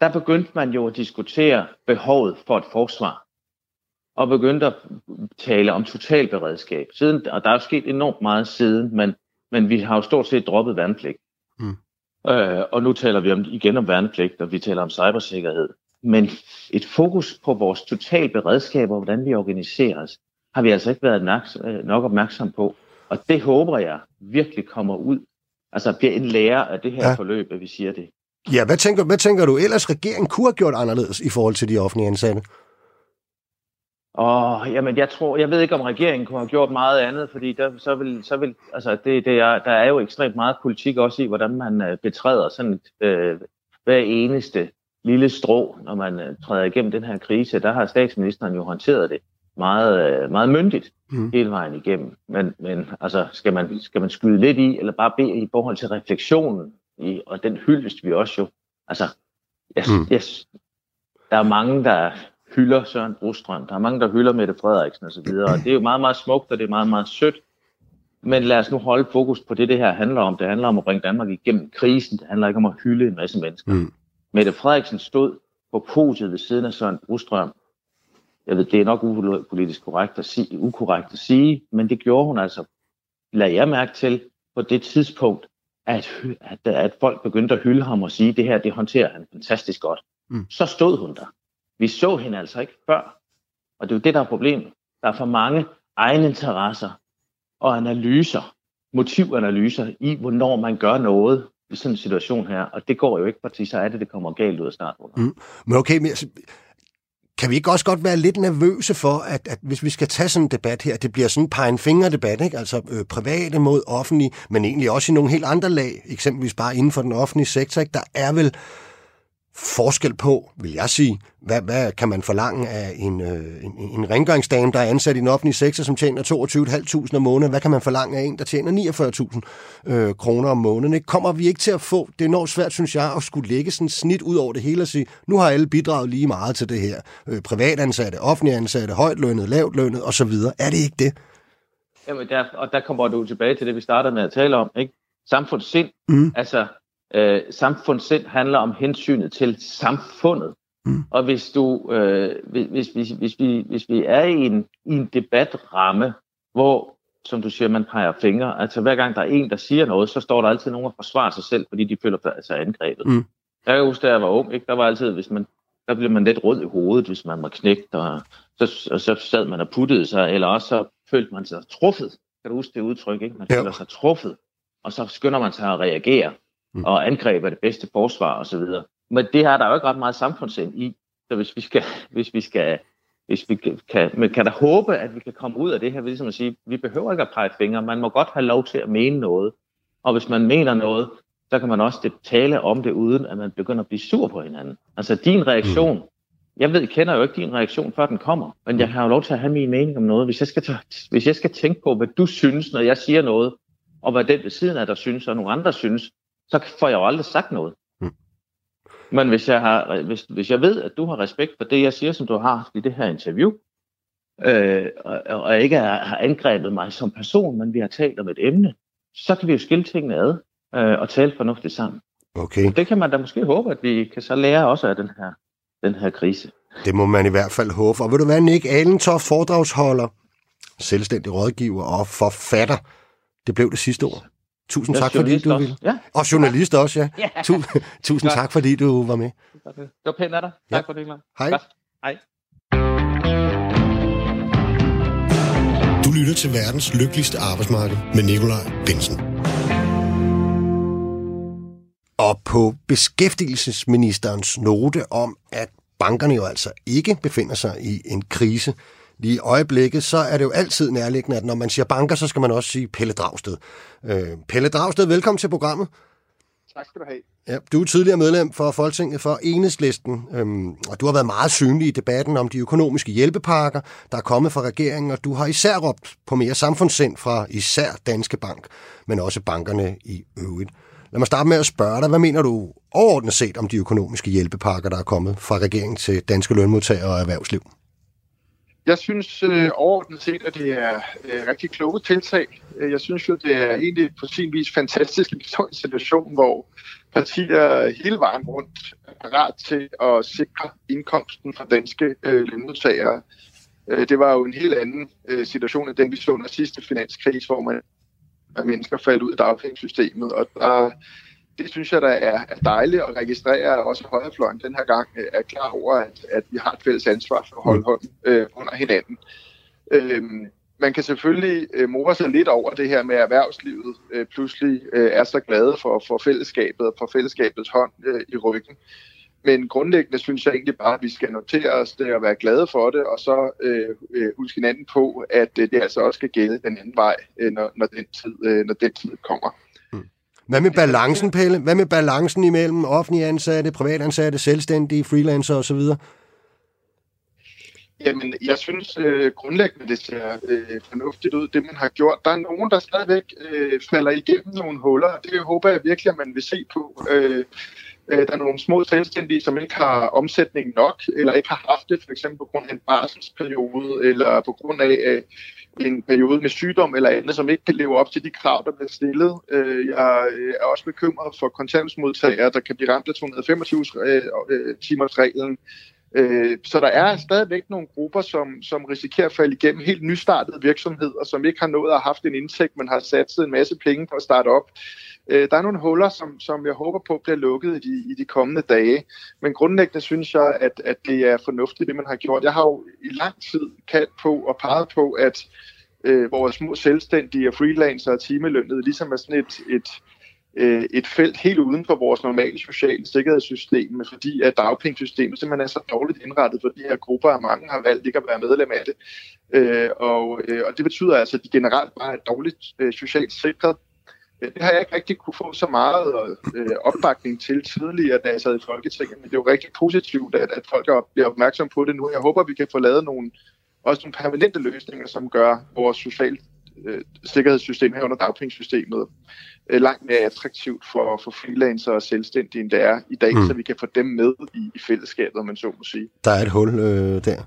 Der begyndte man jo at diskutere behovet for et forsvar og begyndte at tale om totalberedskab. Siden, og der er jo sket enormt meget siden, men, men vi har jo stort set droppet værnepligt. Mm. Øh, og nu taler vi om, igen om værnepligt, og vi taler om cybersikkerhed. Men et fokus på vores totalberedskab og hvordan vi organiserer os, har vi altså ikke været nok, øh, nok opmærksom på. Og det håber jeg virkelig kommer ud. Altså bliver en lærer af det her ja. forløb, at vi siger det. Ja, hvad tænker, hvad tænker du ellers, regeringen kunne have gjort anderledes i forhold til de offentlige ansatte? Og jamen, jeg tror, jeg ved ikke, om regeringen kunne have gjort meget andet, fordi der, så vil, så vil, altså det, det er, der er jo ekstremt meget politik også i, hvordan man øh, betræder sådan et, øh, hver eneste lille strå, når man øh, træder igennem den her krise. Der har statsministeren jo håndteret det meget, øh, meget myndigt mm. hele vejen igennem. Men, men altså, skal man, skal man skyde lidt i, eller bare bede i forhold til refleksionen, i, og den hyldest vi også jo, altså, yes, mm. yes, der er mange, der hylder Søren Brostrøm. Der er mange, der hylder Mette Frederiksen osv., og, og det er jo meget, meget smukt, og det er meget, meget sødt. Men lad os nu holde fokus på det, det her handler om. Det handler om at bringe Danmark igennem krisen. Det handler ikke om at hylde en masse mennesker. Mm. Mette Frederiksen stod på podiet ved siden af Søren Brostrøm. Jeg ved, det er nok upolitisk korrekt at sige, ukorrekt at sige, men det gjorde hun altså, lad jeg mærke til, på det tidspunkt, at, at, at folk begyndte at hylde ham og sige, det her, det håndterer han fantastisk godt. Mm. Så stod hun der. Vi så hende altså ikke før. Og det er jo det, der er problemet. Der er for mange egeninteresser og analyser, motivanalyser i, hvornår man gør noget i sådan en situation her. Og det går jo ikke, fordi så er det, det kommer galt ud af starten. Mm. Men okay, men altså, kan vi ikke også godt være lidt nervøse for, at, at hvis vi skal tage sådan en debat her, det bliver sådan en pege finger debat, ikke? altså øh, private mod offentlige, men egentlig også i nogle helt andre lag, eksempelvis bare inden for den offentlige sektor, ikke? der er vel forskel på, vil jeg sige, hvad, hvad kan man forlange af en, øh, en, en rengøringsdame, der er ansat i den offentlige sektor, som tjener 22.500 om måneden? Hvad kan man forlange af en, der tjener 49.000 øh, kroner om måneden? Ikke? Kommer vi ikke til at få, det er enormt svært, synes jeg, at skulle lægge sådan snit ud over det hele og sige, nu har alle bidraget lige meget til det her. Øh, privatansatte, offentlige ansatte, højt lønnet, lavt lønnet osv. Er det ikke det? Jamen, der, og der kommer du tilbage til det, vi startede med at tale om. Ikke? Samfundssind. Mm. Altså, øh, samfundssind handler om hensynet til samfundet. Mm. Og hvis du, øh, hvis, hvis, hvis, vi, hvis vi er i en, i en debatramme, hvor, som du siger, man peger fingre, altså hver gang der er en, der siger noget, så står der altid nogen og forsvarer sig selv, fordi de føler sig altså angrebet. Mm. Jeg kan huske, da jeg var ung, ikke? der var altid, hvis man, der blev man lidt rød i hovedet, hvis man var knægt, og så, og så sad man og puttede sig, eller også så følte man sig truffet. Kan du huske det udtryk, ikke? Man føler sig truffet, og så skynder man sig at reagere mm. og angreb er det bedste forsvar osv. Men det her der er jo ikke ret meget samfundsind i. Så hvis vi skal, hvis vi skal, hvis vi kan, men kan da håbe, at vi kan komme ud af det her, ved ligesom at sige, vi behøver ikke at pege fingre, man må godt have lov til at mene noget. Og hvis man mener noget, så kan man også tale om det, uden at man begynder at blive sur på hinanden. Altså din reaktion, mm. jeg ved, kender jo ikke din reaktion, før den kommer, men jeg har jo lov til at have min mening om noget. Hvis jeg skal, tage, hvis jeg skal tænke på, hvad du synes, når jeg siger noget, og hvad den ved siden af der synes, og nogle andre synes, så får jeg jo aldrig sagt noget. Mm. Men hvis jeg, har, hvis, hvis jeg ved, at du har respekt for det, jeg siger, som du har i det her interview, øh, og, og ikke har angrebet mig som person, men vi har talt om et emne, så kan vi jo skille tingene ad øh, og tale fornuftigt sammen. Okay. Og det kan man da måske håbe, at vi kan så lære også af den her, den her krise. Det må man i hvert fald håbe. Og vil du være Nick Alentoft, foredragsholder, selvstændig rådgiver og forfatter. Det blev det sidste ord. Tusind tak, fordi du ville. Ja. Og journalist også, ja. ja. Tu- [laughs] tusind tak, fordi du var med. Det var pænt af dig. Tak ja. for det, Hej. Godt. Hej. Du lytter til verdens lykkeligste arbejdsmarked med Nikolaj Bensen. Og på beskæftigelsesministerens note om, at bankerne jo altså ikke befinder sig i en krise, lige i øjeblikket, så er det jo altid nærliggende, at når man siger banker, så skal man også sige Pelle Dragsted. Øh, Pelle Dragsted, velkommen til programmet. Tak skal du have. Ja, du er tidligere medlem for Folketinget for Enhedslisten, øhm, og du har været meget synlig i debatten om de økonomiske hjælpepakker, der er kommet fra regeringen, og du har især råbt på mere samfundssind fra især Danske Bank, men også bankerne i øvrigt. Lad mig starte med at spørge dig, hvad mener du overordnet set om de økonomiske hjælpepakker, der er kommet fra regeringen til danske lønmodtagere og erhvervsliv? Jeg synes øh, overordnet set, at det er øh, rigtig kloge tiltag. Øh, jeg synes jo, det er egentlig på sin vis fantastisk i en situation, hvor partier hele vejen rundt er parat til at sikre indkomsten fra danske øh, lønmodtagere. Øh, det var jo en helt anden øh, situation end den, vi så under sidste finanskrise, hvor man at mennesker faldt ud af dagpengesystemet. Og der, det synes jeg, der er, er dejligt at registrere, at også højrefløjen den her gang øh, er klar over, at, at vi har et fælles ansvar for at holde mm. hånden øh, under hinanden. Øhm, man kan selvfølgelig øh, more sig lidt over det her med, at erhvervslivet øh, pludselig øh, er så glade for, for fællesskabet og for fællesskabets hånd øh, i ryggen. Men grundlæggende synes jeg egentlig bare, at vi skal notere os det og være glade for det, og så øh, øh huske hinanden på, at øh, det altså også skal gælde den anden vej, øh, når, når, den tid, øh, når den tid kommer. Hvad med balancen, Pelle? Hvad med balancen imellem offentlige ansatte, privatansatte, selvstændige, freelancer osv.? Jamen, jeg synes øh, grundlæggende, det ser øh, fornuftigt ud, det man har gjort. Der er nogen, der stadigvæk øh, falder igennem nogle huller, og det håber jeg virkelig, at man vil se på. Øh, øh, der er nogle små selvstændige, som ikke har omsætning nok, eller ikke har haft det, for eksempel på grund af en barselsperiode, eller på grund af øh, en periode med sygdom eller andet, som ikke kan leve op til de krav, der bliver stillet. Øh, jeg øh, er også bekymret for kontantsmodtagere, der kan blive ramt af 225 timers reglen. Så der er stadigvæk nogle grupper, som, som risikerer at falde igennem helt nystartede virksomheder, som ikke har nået at have haft en indtægt, men har sat en masse penge på at starte op. Øh, der er nogle huller, som, som jeg håber på bliver lukket i de, i de kommende dage. Men grundlæggende synes jeg, at, at det er fornuftigt, det man har gjort. Jeg har jo i lang tid kaldt på og peget på, at øh, vores små selvstændige og freelancer og timelønnede ligesom er sådan et, et, øh, et felt helt uden for vores normale sociale sikkerhedssystem, fordi at dagpengesystemet simpelthen er så dårligt indrettet for de her grupper, at mange har valgt ikke at være medlem af det. Øh, og, øh, og det betyder altså, at de generelt bare er dårligt øh, socialt sikret. Øh, det har jeg ikke rigtig kunne få så meget øh, opbakning til tidligere, da jeg sad i Folketinget, men det er jo rigtig positivt, at, at folk bliver opmærksom på det nu. Jeg håber, vi kan få lavet nogle, også nogle permanente løsninger, som gør vores socialt øh, sikkerhedssystem herunder dagpengesystemet øh, langt mere attraktivt for, for freelancer og selvstændige, end det er i dag, mm. så vi kan få dem med i, i fællesskabet, om man så må sige. Der er et hul øh, der.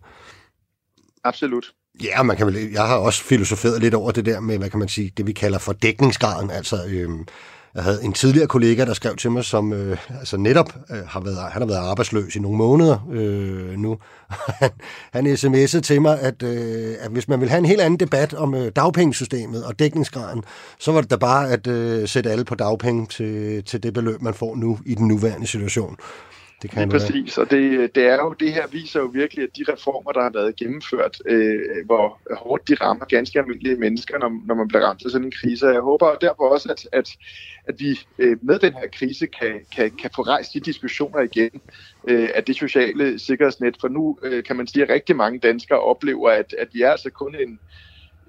Absolut. Ja, man kan vel, jeg har også filosoferet lidt over det der med, hvad kan man sige, det vi kalder for dækningsgraden. Altså, øh, jeg havde en tidligere kollega, der skrev til mig, som øh, altså netop øh, har været, han har været arbejdsløs i nogle måneder øh, nu. [laughs] han, han sms'ede til mig, at, øh, at hvis man vil have en helt anden debat om øh, dagpengesystemet og dækningsgraden, så var det da bare at øh, sætte alle på dagpenge til, til det beløb, man får nu i den nuværende situation. Det kan Lige præcis, og det, det, er jo, det her viser jo virkelig, at de reformer, der har været gennemført, øh, hvor hårdt de rammer ganske almindelige mennesker, når, når man bliver ramt af sådan en krise. Jeg håber derfor også, at, at, at vi øh, med den her krise kan, kan, kan få rejst de diskussioner igen øh, af det sociale sikkerhedsnet, for nu øh, kan man sige, at rigtig mange danskere oplever, at, at vi er altså kun en,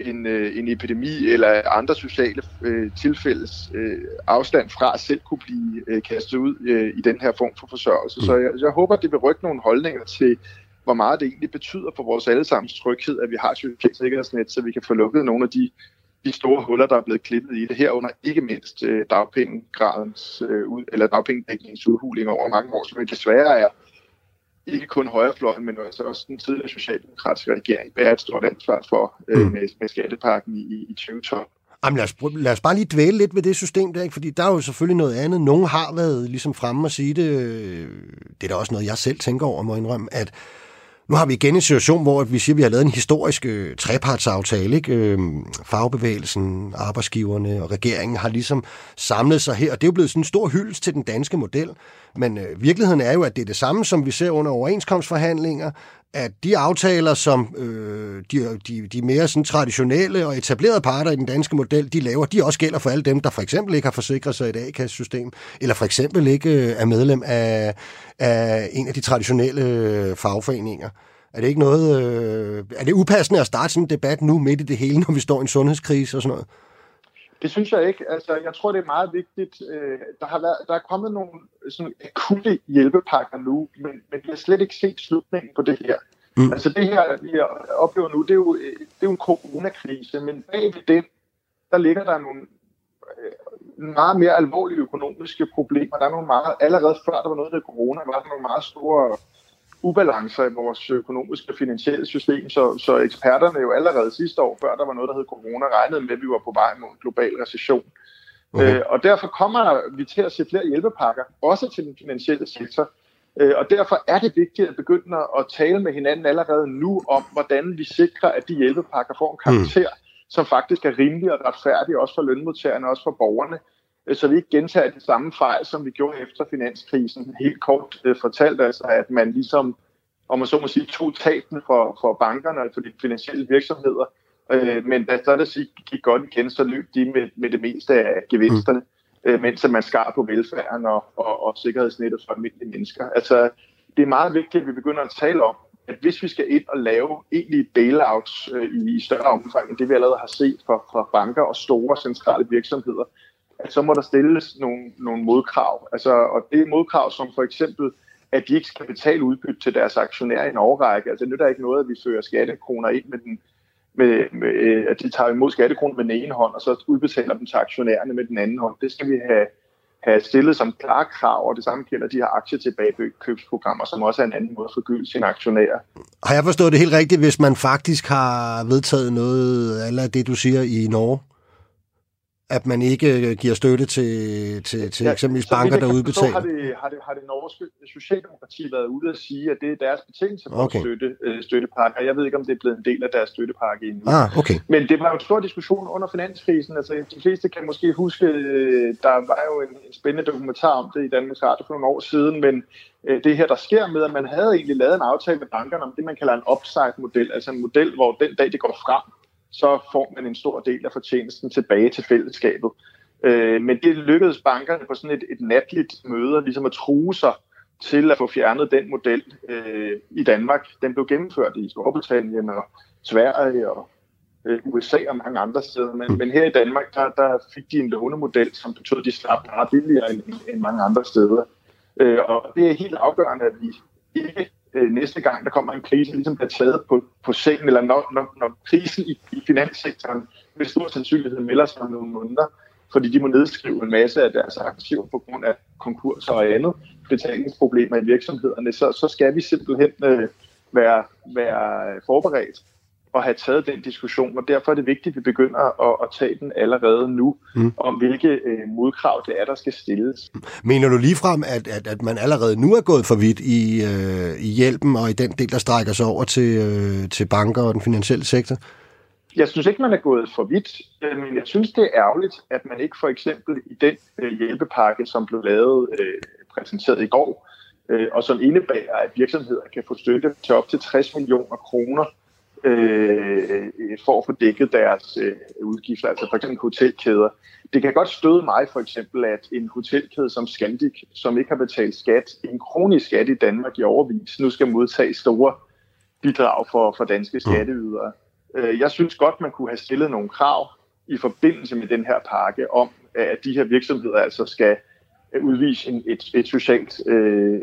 en, øh, en epidemi eller andre sociale øh, tilfældes øh, afstand fra selv kunne blive øh, kastet ud øh, i den her form for forsørgelse. Mm. Så jeg, jeg håber, det vil rykke nogle holdninger til, hvor meget det egentlig betyder for vores allesammens tryghed, at vi har et socialt sikkerhedsnet, så vi kan få lukket nogle af de, de store huller, der er blevet klippet i det herunder ikke mindst øh, dagpengegradens, øh, ud, eller dagpengedækningens udhuling over mange år, som desværre er ikke kun højrefløjen, men altså også den tidligere socialdemokratiske regering bærer et stort ansvar for øh, mm. med, med skattepakken i, i 2012. Jamen lad, os, lad os bare lige dvæle lidt ved det system der, ikke? fordi der er jo selvfølgelig noget andet. Nogle har været ligesom fremme og sige det. Det er da også noget, jeg selv tænker over, må indrømme, at nu har vi igen en situation, hvor vi siger, at vi har lavet en historisk øh, trepartsaftale. Ikke? Øh, fagbevægelsen, arbejdsgiverne og regeringen har ligesom samlet sig her, og det er jo blevet sådan en stor hyldest til den danske model. Men øh, virkeligheden er jo, at det er det samme, som vi ser under overenskomstforhandlinger, at de aftaler, som øh, de, de, de mere sådan traditionelle og etablerede parter i den danske model, de laver, de også gælder for alle dem, der for eksempel ikke har forsikret sig i et A-kassesystem, eller for eksempel ikke øh, er medlem af, af en af de traditionelle øh, fagforeninger. Er det ikke noget, øh, er det upassende at starte sådan en debat nu midt i det hele, når vi står i en sundhedskrise og sådan noget? Det synes jeg ikke. Altså, jeg tror, det er meget vigtigt. Øh, der, har været, der er kommet nogle sådan akutte hjælpepakker nu, men, men vi har slet ikke set slutningen på det her. Mm. Altså det her, vi oplever nu, det er jo, det er jo en coronakrise, men bag ved den, der ligger der nogle øh, meget mere alvorlige økonomiske problemer. Der er nogle meget, allerede før der var noget, der corona, var der nogle meget store ubalancer i vores økonomiske og finansielle system, så, så eksperterne jo allerede sidste år, før der var noget, der hed corona, regnede med, at vi var på vej mod en global recession. Okay. Øh, og derfor kommer vi til at se flere hjælpepakker, også til den finansielle sektor. Øh, og derfor er det vigtigt at begynde at tale med hinanden allerede nu om, hvordan vi sikrer, at de hjælpepakker får en karakter, mm. som faktisk er rimelig og retfærdig, også for lønmodtagerne, også for borgerne, så vi ikke gentager de samme fejl, som vi gjorde efter finanskrisen. Helt kort øh, fortalt altså, at man ligesom, om man så må sige, tog tabene for, for bankerne og for de finansielle virksomheder, øh, men da så det gik godt igen, så løb de med, med det meste af gevinsterne. Mm øh, mens man skar på velfærden og, og, og sikkerhedsnettet for almindelige mennesker. Altså, det er meget vigtigt, at vi begynder at tale om, at hvis vi skal ind og lave egentlige bailouts øh, i, i større omfang end det, vi allerede har set fra, fra banker og store centrale virksomheder, at så må der stilles nogle, nogle modkrav. Altså, og det er modkrav som for eksempel, at de ikke skal betale udbytte til deres aktionærer i en overrække. Altså, det er ikke noget, at vi fører skattekroner ind med den med, med, øh, at de tager imod skattekroner med den ene hånd, og så udbetaler dem til aktionærerne med den anden hånd. Det skal vi have, have stillet som klare krav, og det samme gælder de her aktietilbagekøbsprogrammer, som også er en anden måde at forgylde sine aktionærer. Har jeg forstået det helt rigtigt, hvis man faktisk har vedtaget noget, af det du siger i Norge? At man ikke øh, giver støtte til, til, til ja, eksempelvis banker, der udbetaler? Har det, har, det, har det norske Socialdemokrati været ude at sige, at det er deres betingelse for okay. at støtte øh, støttepakker. Jeg ved ikke, om det er blevet en del af deres støttepakke endnu. Ah, okay. Men det var jo en stor diskussion under finanskrisen. Altså, de fleste kan måske huske, øh, der var jo en, en spændende dokumentar om det i Danmarks Radio for nogle år siden, men øh, det her, der sker med, at man havde egentlig lavet en aftale med bankerne om det, man kalder en upside-model, altså en model, hvor den dag det går frem, så får man en stor del af fortjenesten tilbage til fællesskabet. Øh, men det lykkedes bankerne på sådan et, et natligt møde, ligesom at true sig til at få fjernet den model øh, i Danmark. Den blev gennemført i Storbritannien og Sverige og øh, USA og mange andre steder. Men, men her i Danmark, der, der fik de en lånemodel, som betød, at de slap meget billigere end, end mange andre steder. Øh, og det er helt afgørende, at vi ikke øh, næste gang, der kommer en krise, ligesom bliver taget på, på sengen, eller når, når, når krisen i, i finanssektoren med stor sandsynlighed melder sig om nogle måneder, fordi de må nedskrive en masse af deres aktiver på grund af konkurser og andet, betalingsproblemer i virksomhederne, så, så skal vi simpelthen øh, være, være forberedt at have taget den diskussion, og derfor er det vigtigt, at vi begynder at, at tage den allerede nu, mm. om hvilke øh, modkrav det er, der skal stilles. Mener du ligefrem, at, at, at man allerede nu er gået for vidt i, øh, i hjælpen og i den del, der strækker sig over til, øh, til banker og den finansielle sektor? Jeg synes ikke, man er gået for vidt, øh, men jeg synes, det er ærgerligt, at man ikke for eksempel i den øh, hjælpepakke, som blev lavet, øh, præsenteret i går, øh, og som indebærer, at virksomheder kan få støtte til op til 60 millioner kroner øh, for at få dækket deres øh, udgifter, altså for eksempel hotelkæder. Det kan godt støde mig for eksempel, at en hotelkæde som Scandic, som ikke har betalt skat, en kronisk skat i Danmark i overvis, nu skal modtage store bidrag for, for danske mm. skatteydere. Øh, jeg synes godt, man kunne have stillet nogle krav i forbindelse med den her pakke om, at de her virksomheder altså skal udvise en, et, et socialt øh,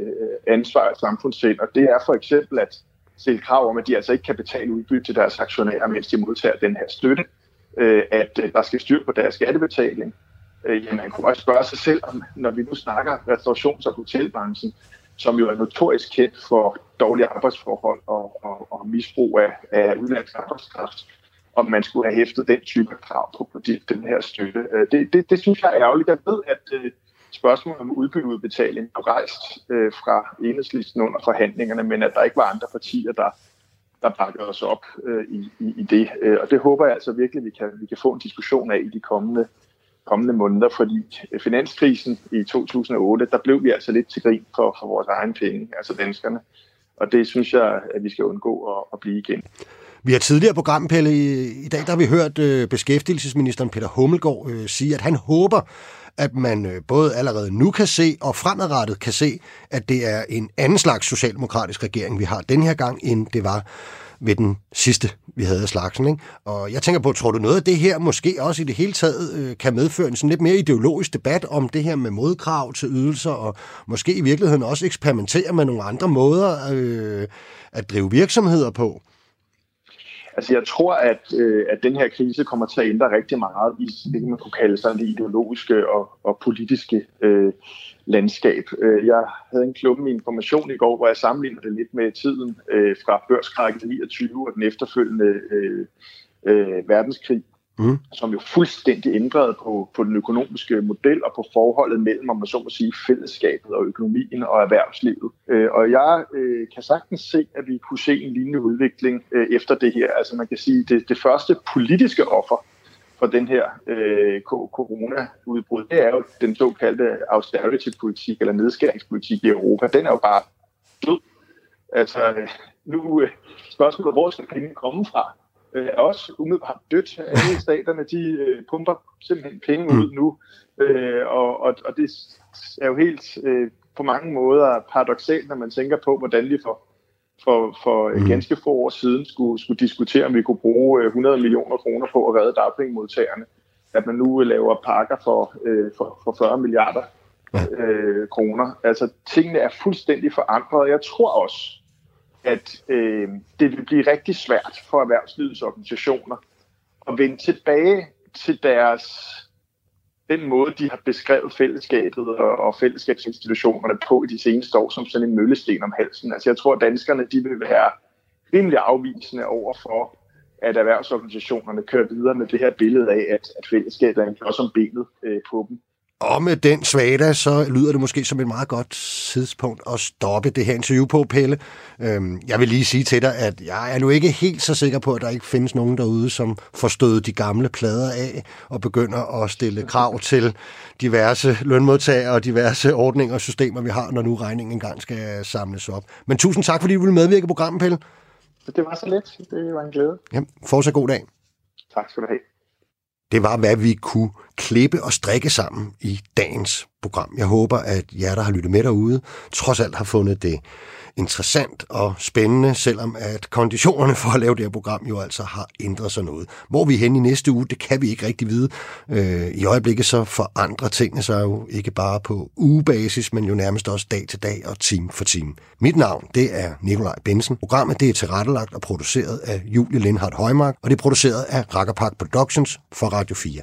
ansvar og samfundssind. Og det er for eksempel, at stille krav om, at de altså ikke kan betale udbytte til deres aktionærer, mens de modtager den her støtte, øh, at øh, der skal styr på deres skattebetaling. Øh, jamen, man kunne også spørge sig selv, om, når vi nu snakker restaurations- og hotelbranchen, som jo er notorisk kendt for dårlige arbejdsforhold og, og, og misbrug af, af udenlandsk arbejdskraft, om man skulle have hæftet den type krav på, på den her støtte. Øh, det, det, det synes jeg er ærgerligt. Jeg ved, at øh, spørgsmål om udbytteudbetaling blev rejst øh, fra enhedslisten under forhandlingerne, men at der ikke var andre partier, der, der bakkede os op øh, i, i, i det. Øh, og det håber jeg altså virkelig, vi kan, vi kan få en diskussion af i de kommende, kommende måneder, fordi finanskrisen i 2008, der blev vi altså lidt til grin for, for vores egen penge, altså danskerne. Og det synes jeg, at vi skal undgå at, at blive igen. Vi har tidligere program, Pelle, i, i dag der har vi hørt øh, beskæftigelsesministeren Peter Hummelgaard øh, sige, at han håber, at man øh, både allerede nu kan se og fremadrettet kan se, at det er en anden slags socialdemokratisk regering, vi har den her gang, end det var ved den sidste, vi havde af slagsen. Ikke? Og jeg tænker på, tror du noget af det her måske også i det hele taget øh, kan medføre en sådan lidt mere ideologisk debat om det her med modkrav til ydelser, og måske i virkeligheden også eksperimentere med nogle andre måder øh, at drive virksomheder på? Altså jeg tror, at, øh, at den her krise kommer til at ændre rigtig meget i det, man kunne kalde sådan det ideologiske og, og politiske øh, landskab. Øh, jeg havde en klumme information i går, hvor jeg sammenlignede det lidt med tiden øh, fra børskrækket 29 og den efterfølgende øh, øh, verdenskrig mm. som jo fuldstændig ændrede på, på den økonomiske model og på forholdet mellem, om man så må sige, fællesskabet og økonomien og erhvervslivet. Øh, og jeg øh, kan sagtens se, at vi kunne se en lignende udvikling øh, efter det her. Altså man kan sige, det, det første politiske offer for den her øh, corona-udbrud, det er jo den såkaldte austerity-politik eller nedskæringspolitik i Europa. Den er jo bare død. Altså øh, nu øh, spørgsmålet, hvor skal pengene komme fra? Øh, er også umiddelbart dødt. Alle [laughs] staterne, de øh, pumper simpelthen penge ud mm. nu, øh, og, og, og det er jo helt øh, på mange måder paradoxalt, når man tænker på, hvordan vi for, for, for mm. ganske få år siden skulle, skulle diskutere, om vi kunne bruge 100 øh, millioner kroner på at redde dagpengemodtagerne. At man nu laver pakker for, øh, for, for 40 milliarder øh, kroner. Altså, tingene er fuldstændig forandret. Jeg tror også, at øh, det vil blive rigtig svært for erhvervslivets organisationer at vende tilbage til deres den måde, de har beskrevet fællesskabet og, og fællesskabsinstitutionerne på i de seneste år, som sådan en møllesten om halsen. Altså jeg tror, at danskerne de vil være rimelig afvisende over for, at erhvervsorganisationerne kører videre med det her billede af, at, at fællesskabet er en klods om benet øh, på dem. Og med den svada, så lyder det måske som et meget godt tidspunkt at stoppe det her interview på, Pelle. Øhm, jeg vil lige sige til dig, at jeg er nu ikke helt så sikker på, at der ikke findes nogen derude, som får stødet de gamle plader af og begynder at stille krav til diverse lønmodtagere og diverse ordninger og systemer, vi har, når nu regningen engang skal samles op. Men tusind tak, fordi du ville medvirke i programmet, Pelle. Det var så let. Det var en glæde. Ja, fortsat god dag. Tak skal du have. Det var, hvad vi kunne klippe og strikke sammen i dagens program. Jeg håber, at jer, der har lyttet med derude, trods alt har fundet det interessant og spændende, selvom at konditionerne for at lave det her program jo altså har ændret sig noget. Hvor vi er henne i næste uge, det kan vi ikke rigtig vide. Øh, I øjeblikket så forandrer tingene sig jo ikke bare på ugebasis, men jo nærmest også dag til dag og time for time. Mit navn, det er Nikolaj Bensen. Programmet det er tilrettelagt og produceret af Julie Lindhardt Højmark, og det er produceret af Rakkerpark Productions for Radio 4.